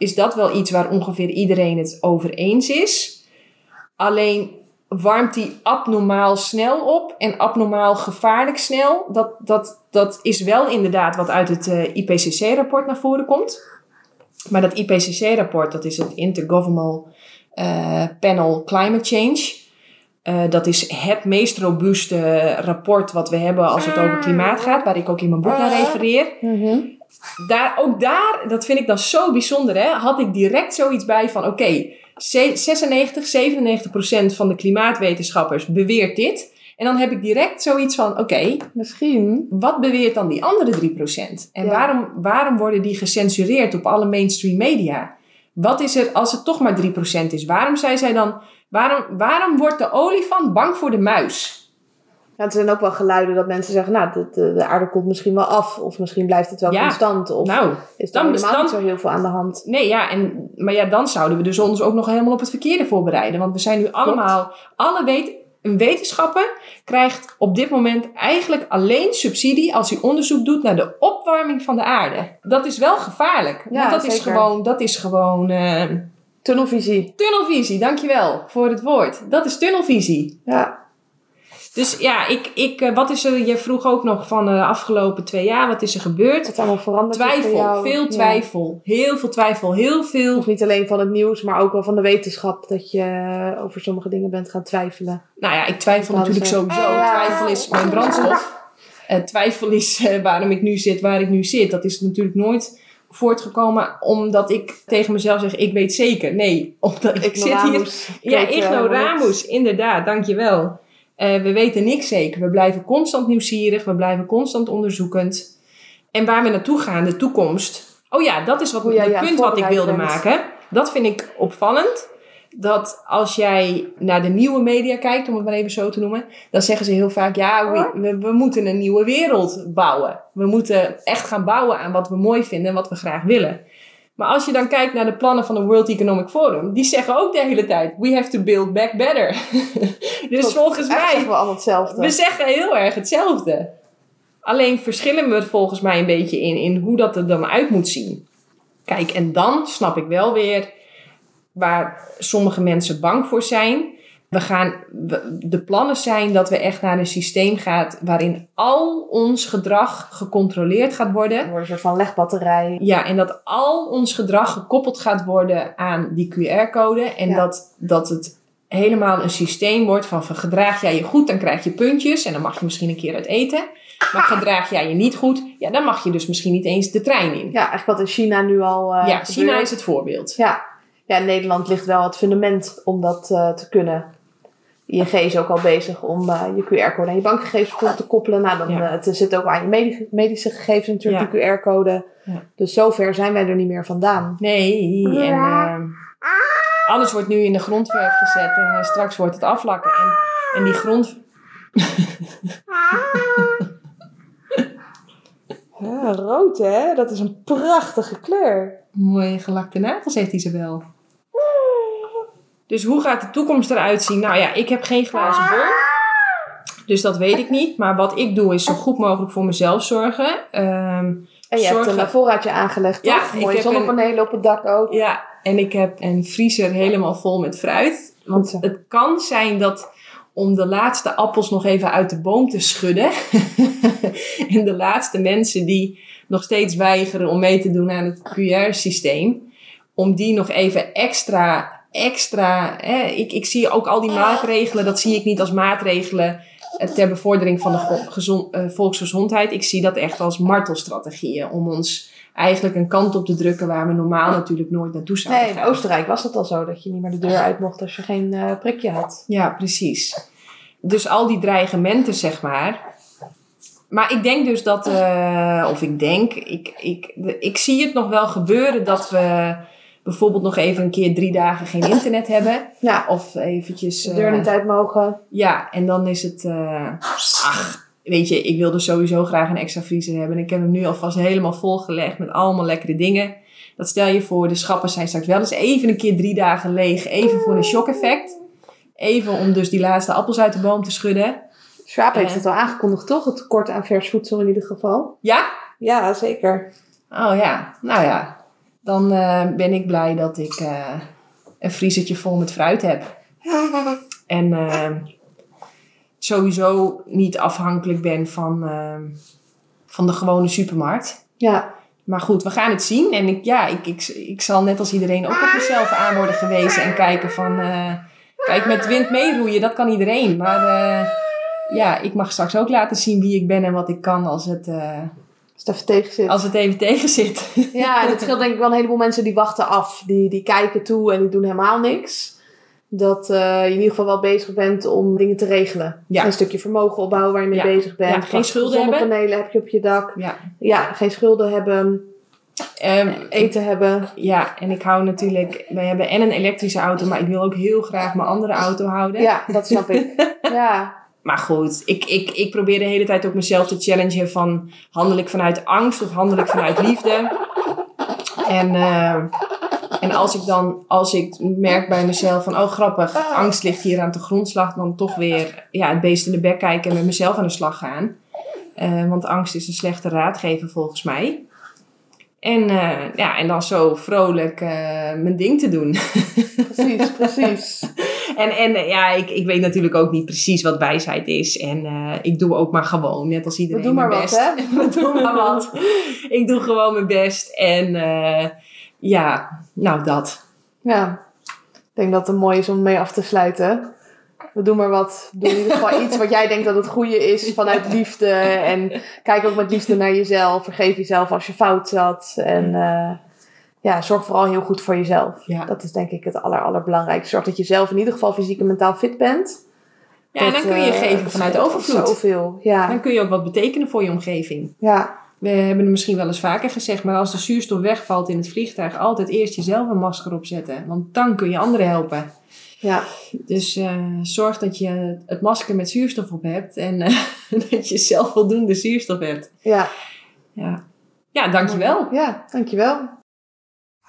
Is dat wel iets waar ongeveer iedereen het over eens is? Alleen warmt die abnormaal snel op en abnormaal gevaarlijk snel. Dat, dat, dat is wel inderdaad wat uit het eh, IPCC-rapport naar voren komt. Maar dat IPCC-rapport, dat is het Intergovernmental uh, Panel Climate Change. Uh, dat is het meest robuuste rapport wat we hebben als het over klimaat gaat, waar ik ook in mijn boek naar refereer. Mm daar, ook daar, dat vind ik dan zo bijzonder, hè, had ik direct zoiets bij van: oké, okay, 96, 97 procent van de klimaatwetenschappers beweert dit. En dan heb ik direct zoiets van: oké, misschien. Wat beweert dan die andere 3 procent? En waarom, waarom worden die gecensureerd op alle mainstream media? Wat is er als het toch maar 3 procent is? Waarom zei zij dan Waarom, waarom wordt de olifant bang voor de muis? Ja, er zijn ook wel geluiden dat mensen zeggen, nou, de, de, de aarde komt misschien wel af. Of misschien blijft het wel constant. Of nou, is er dan, helemaal niet zo heel veel aan de hand. Nee, ja, en, maar ja, dan zouden we dus ons ook nog helemaal op het verkeerde voorbereiden. Want we zijn nu allemaal, alle weet, een wetenschapper krijgt op dit moment eigenlijk alleen subsidie als hij onderzoek doet naar de opwarming van de aarde. Dat is wel gevaarlijk. Ja, want dat is gewoon, dat is gewoon... Uh, Tunnelvisie. Tunnelvisie, dankjewel voor het woord. Dat is tunnelvisie. Ja. Dus ja, ik, ik, eh, wat is er, je vroeg ook nog van de afgelopen twee jaar, wat is er gebeurd? Wat allemaal veranderd Twijfel, veel twijfel. Heel veel twijfel, heel veel. Nog niet alleen van het nieuws, maar ook wel van de wetenschap, dat je over sommige dingen bent gaan twijfelen. Nou ja, ik twijfel natuurlijk sowieso. Twijfel is mijn brandstof. Uh, twijfel is uh, waarom ik nu zit waar ik nu zit. Dat is natuurlijk nooit voortgekomen omdat ik tegen mezelf zeg, ik weet zeker. Nee, omdat ik zit hier... Ja, ignoramus, inderdaad, dankjewel. Uh, we weten niks zeker. We blijven constant nieuwsgierig, we blijven constant onderzoekend. En waar we naartoe gaan, de toekomst. Oh ja, dat is wat, het punt wat ik wilde maken. Dat vind ik opvallend dat als jij naar de nieuwe media kijkt, om het maar even zo te noemen, dan zeggen ze heel vaak: ja, we, we, moeten een nieuwe wereld bouwen. We moeten echt gaan bouwen aan wat we mooi vinden en wat we graag willen. Maar als je dan kijkt naar de plannen van de World Economic Forum, die zeggen ook de hele tijd: we have to build back better. dus volgens mij. Zeggen we allemaal hetzelfde. We zeggen heel erg hetzelfde. Alleen verschillen we volgens mij een beetje in, in hoe dat er dan uit moet zien. Kijk, en dan snap ik wel weer waar sommige mensen bang voor zijn. We gaan, de plannen zijn dat we echt naar een systeem gaan waarin al ons gedrag gecontroleerd gaat worden. Door een soort van legbatterij. Ja, en dat al ons gedrag gekoppeld gaat worden aan die QR-code. En dat, dat het helemaal een systeem wordt van, gedraag jij je goed, dan krijg je puntjes en dan mag je misschien een keer uit eten. Maar gedraag jij je niet goed, ja, dan mag je dus misschien niet eens de trein in. Ja, eigenlijk wat in China nu al. Uh, ja, China is het voorbeeld. Ja, ja, in Nederland ligt wel het fundament om dat uh, te kunnen. ING is ook al bezig om uh, je QR-code aan je bankgegevens te koppelen. Nou, dan, ja. uh, het zit ook aan je medische, medische gegevens natuurlijk, ja. die QR-code. Ja. Dus zover zijn wij er niet meer vandaan. Nee, en Alles wordt nu in de grondverf gezet en eh, straks wordt het aflakken. En, en die grond... Ja, rood hè? Dat is een prachtige kleur. Mooie gelakte nagels heeft Isabel. Dus hoe gaat de toekomst eruit zien? Nou ja, ik heb geen glazen bol. Dus dat weet ik niet. Maar wat ik doe is zo goed mogelijk voor mezelf zorgen. Ehm, En je hebt een voorraadje aangelegd, Ja, toch? Mooie heb een- zonnepanelen op het dak ook. Ja, en ik heb een vriezer helemaal vol met fruit. Want het kan zijn dat om de laatste appels nog even uit de boom te schudden. en de laatste mensen die nog steeds weigeren om mee te doen aan het QR-systeem. Om die nog even extra, extra... Hè, ik, ik zie ook al die maatregelen, dat zie ik niet als maatregelen eh, ter bevordering van de go- gezon- eh, volksgezondheid. Ik zie dat echt als martelstrategieën om ons eigenlijk een kant op te drukken waar we normaal natuurlijk nooit naartoe zouden Nee, in gaan. Oostenrijk was het al zo dat je niet meer de deur uit mocht als je geen eh, prikje had. Ja, precies. Dus al die dreigementen, zeg maar. Maar ik denk dus dat, of ik denk, ik, ik, ik zie het nog wel gebeuren dat we bijvoorbeeld nog even een keer drie dagen geen internet hebben. Ja, Of eventjes... de deur eh, niet uit mogen. Ja, en dan is het. eh, ach, weet je, ik wilde sowieso graag een extra vriezer hebben. En ik heb hem nu alvast helemaal volgelegd met allemaal lekkere dingen. Dat stel je voor, de schappen zijn straks wel eens even een keer drie dagen leeg. Even voor een shock-effect. Even om dus die laatste appels uit de boom te schudden. Swaap heeft Eh. het al aangekondigd, toch? Het tekort aan vers voedsel in ieder geval. Ja? Ja, zeker. Oh ja, nou ja. Dan eh, ben ik blij dat ik eh, een vriezertje vol met fruit heb. En eh, sowieso niet afhankelijk ben van, van de gewone supermarkt. Ja, Maar goed, we gaan het zien. En ik, ja, ik, ik, ik zal net als iedereen ook op mezelf aan worden gewezen. En kijken van... kijk, met wind meeroeien, dat kan iedereen. Maar ja, ik mag straks ook laten zien wie ik ben en wat ik kan als het, als het even tegen zit. als het even tegen zit. Ja, het scheelt denk ik wel een heleboel mensen die wachten af. Die, die kijken toe en die doen helemaal niks. Dat eh, je in ieder geval wel bezig bent om dingen te regelen. Ja. Een stukje vermogen opbouwen waar je mee Ja. bezig bent. Ja, geen schulden Zonnepanelen heb je op je dak. Ja. Ja, geen schulden hebben. Ehm, Eten hebben. ja, en ik hou natuurlijk... Wij hebben en een elektrische auto, maar ik wil ook heel graag mijn andere auto houden. Ja, dat snap ik. Ja, Maar goed, ik, ik, ik probeer de hele tijd ook mezelf te challengen van handel ik vanuit angst of handel ik vanuit liefde. En, eh, en als ik dan, als ik merk bij mezelf van, oh grappig, angst ligt hier aan de grondslag, dan toch weer ja, het beest in de bek kijken en met mezelf aan de slag gaan. Eh, want angst is een slechte raadgever volgens mij. En, eh, ja, en dan zo vrolijk eh, mijn ding te doen. precies, precies. En, en eh, ja, ik, ik weet natuurlijk ook niet precies wat wijsheid is. En ik doe ook maar gewoon, net als iedereen. doen maar mijn wat, best. hè? We doen maar wat. Ik doe gewoon mijn best. En ja, nou dat. Ja, ik denk dat het mooi is om mee af te sluiten. We doen maar wat. Doe in ieder geval iets wat jij denkt dat het goede is vanuit liefde. En kijk ook met liefde naar jezelf. Vergeef jezelf als je fout zat. En eh, ja, zorg vooral heel goed voor jezelf. Ja. Dat is denk ik het aller, allerbelangrijkste. Zorg dat je zelf in ieder geval fysiek en mentaal fit bent. Ja, en dan kun je eh, geven vanuit overvloed. Zoveel, ja. Dan kun je ook wat betekenen voor je omgeving. Ja, We hebben het misschien wel eens vaker gezegd, maar als de zuurstof wegvalt in het vliegtuig, altijd eerst jezelf een masker opzetten. Want dan kun je anderen helpen. Ja. Dus eh, zorg dat je het masker met zuurstof op hebt en eh, dat je zelf voldoende zuurstof hebt. ja. Ja, ja dankjewel. Ja, dankjewel.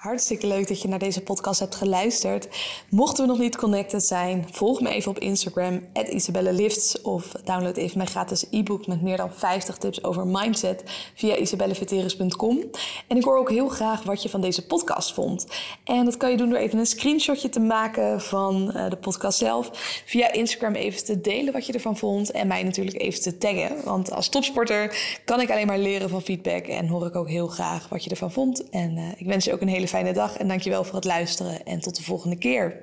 Hartstikke leuk dat je naar deze podcast hebt geluisterd. Mochten we nog niet connected zijn, volg me even op Instagram, @isabellelifts of download even mijn gratis e-book met meer dan 50 tips over mindset via isabelleveteris.com. En ik hoor ook heel graag wat je van deze podcast vond. En dat kan je doen door even een screenshotje te maken van eh, de podcast zelf, via Instagram even te delen wat je ervan vond en mij natuurlijk even te taggen. Want als topsporter kan ik alleen maar leren van feedback en hoor ik ook heel graag wat je ervan vond. En eh, ik wens je ook een hele fijne dag en dankjewel voor het luisteren en tot de volgende keer.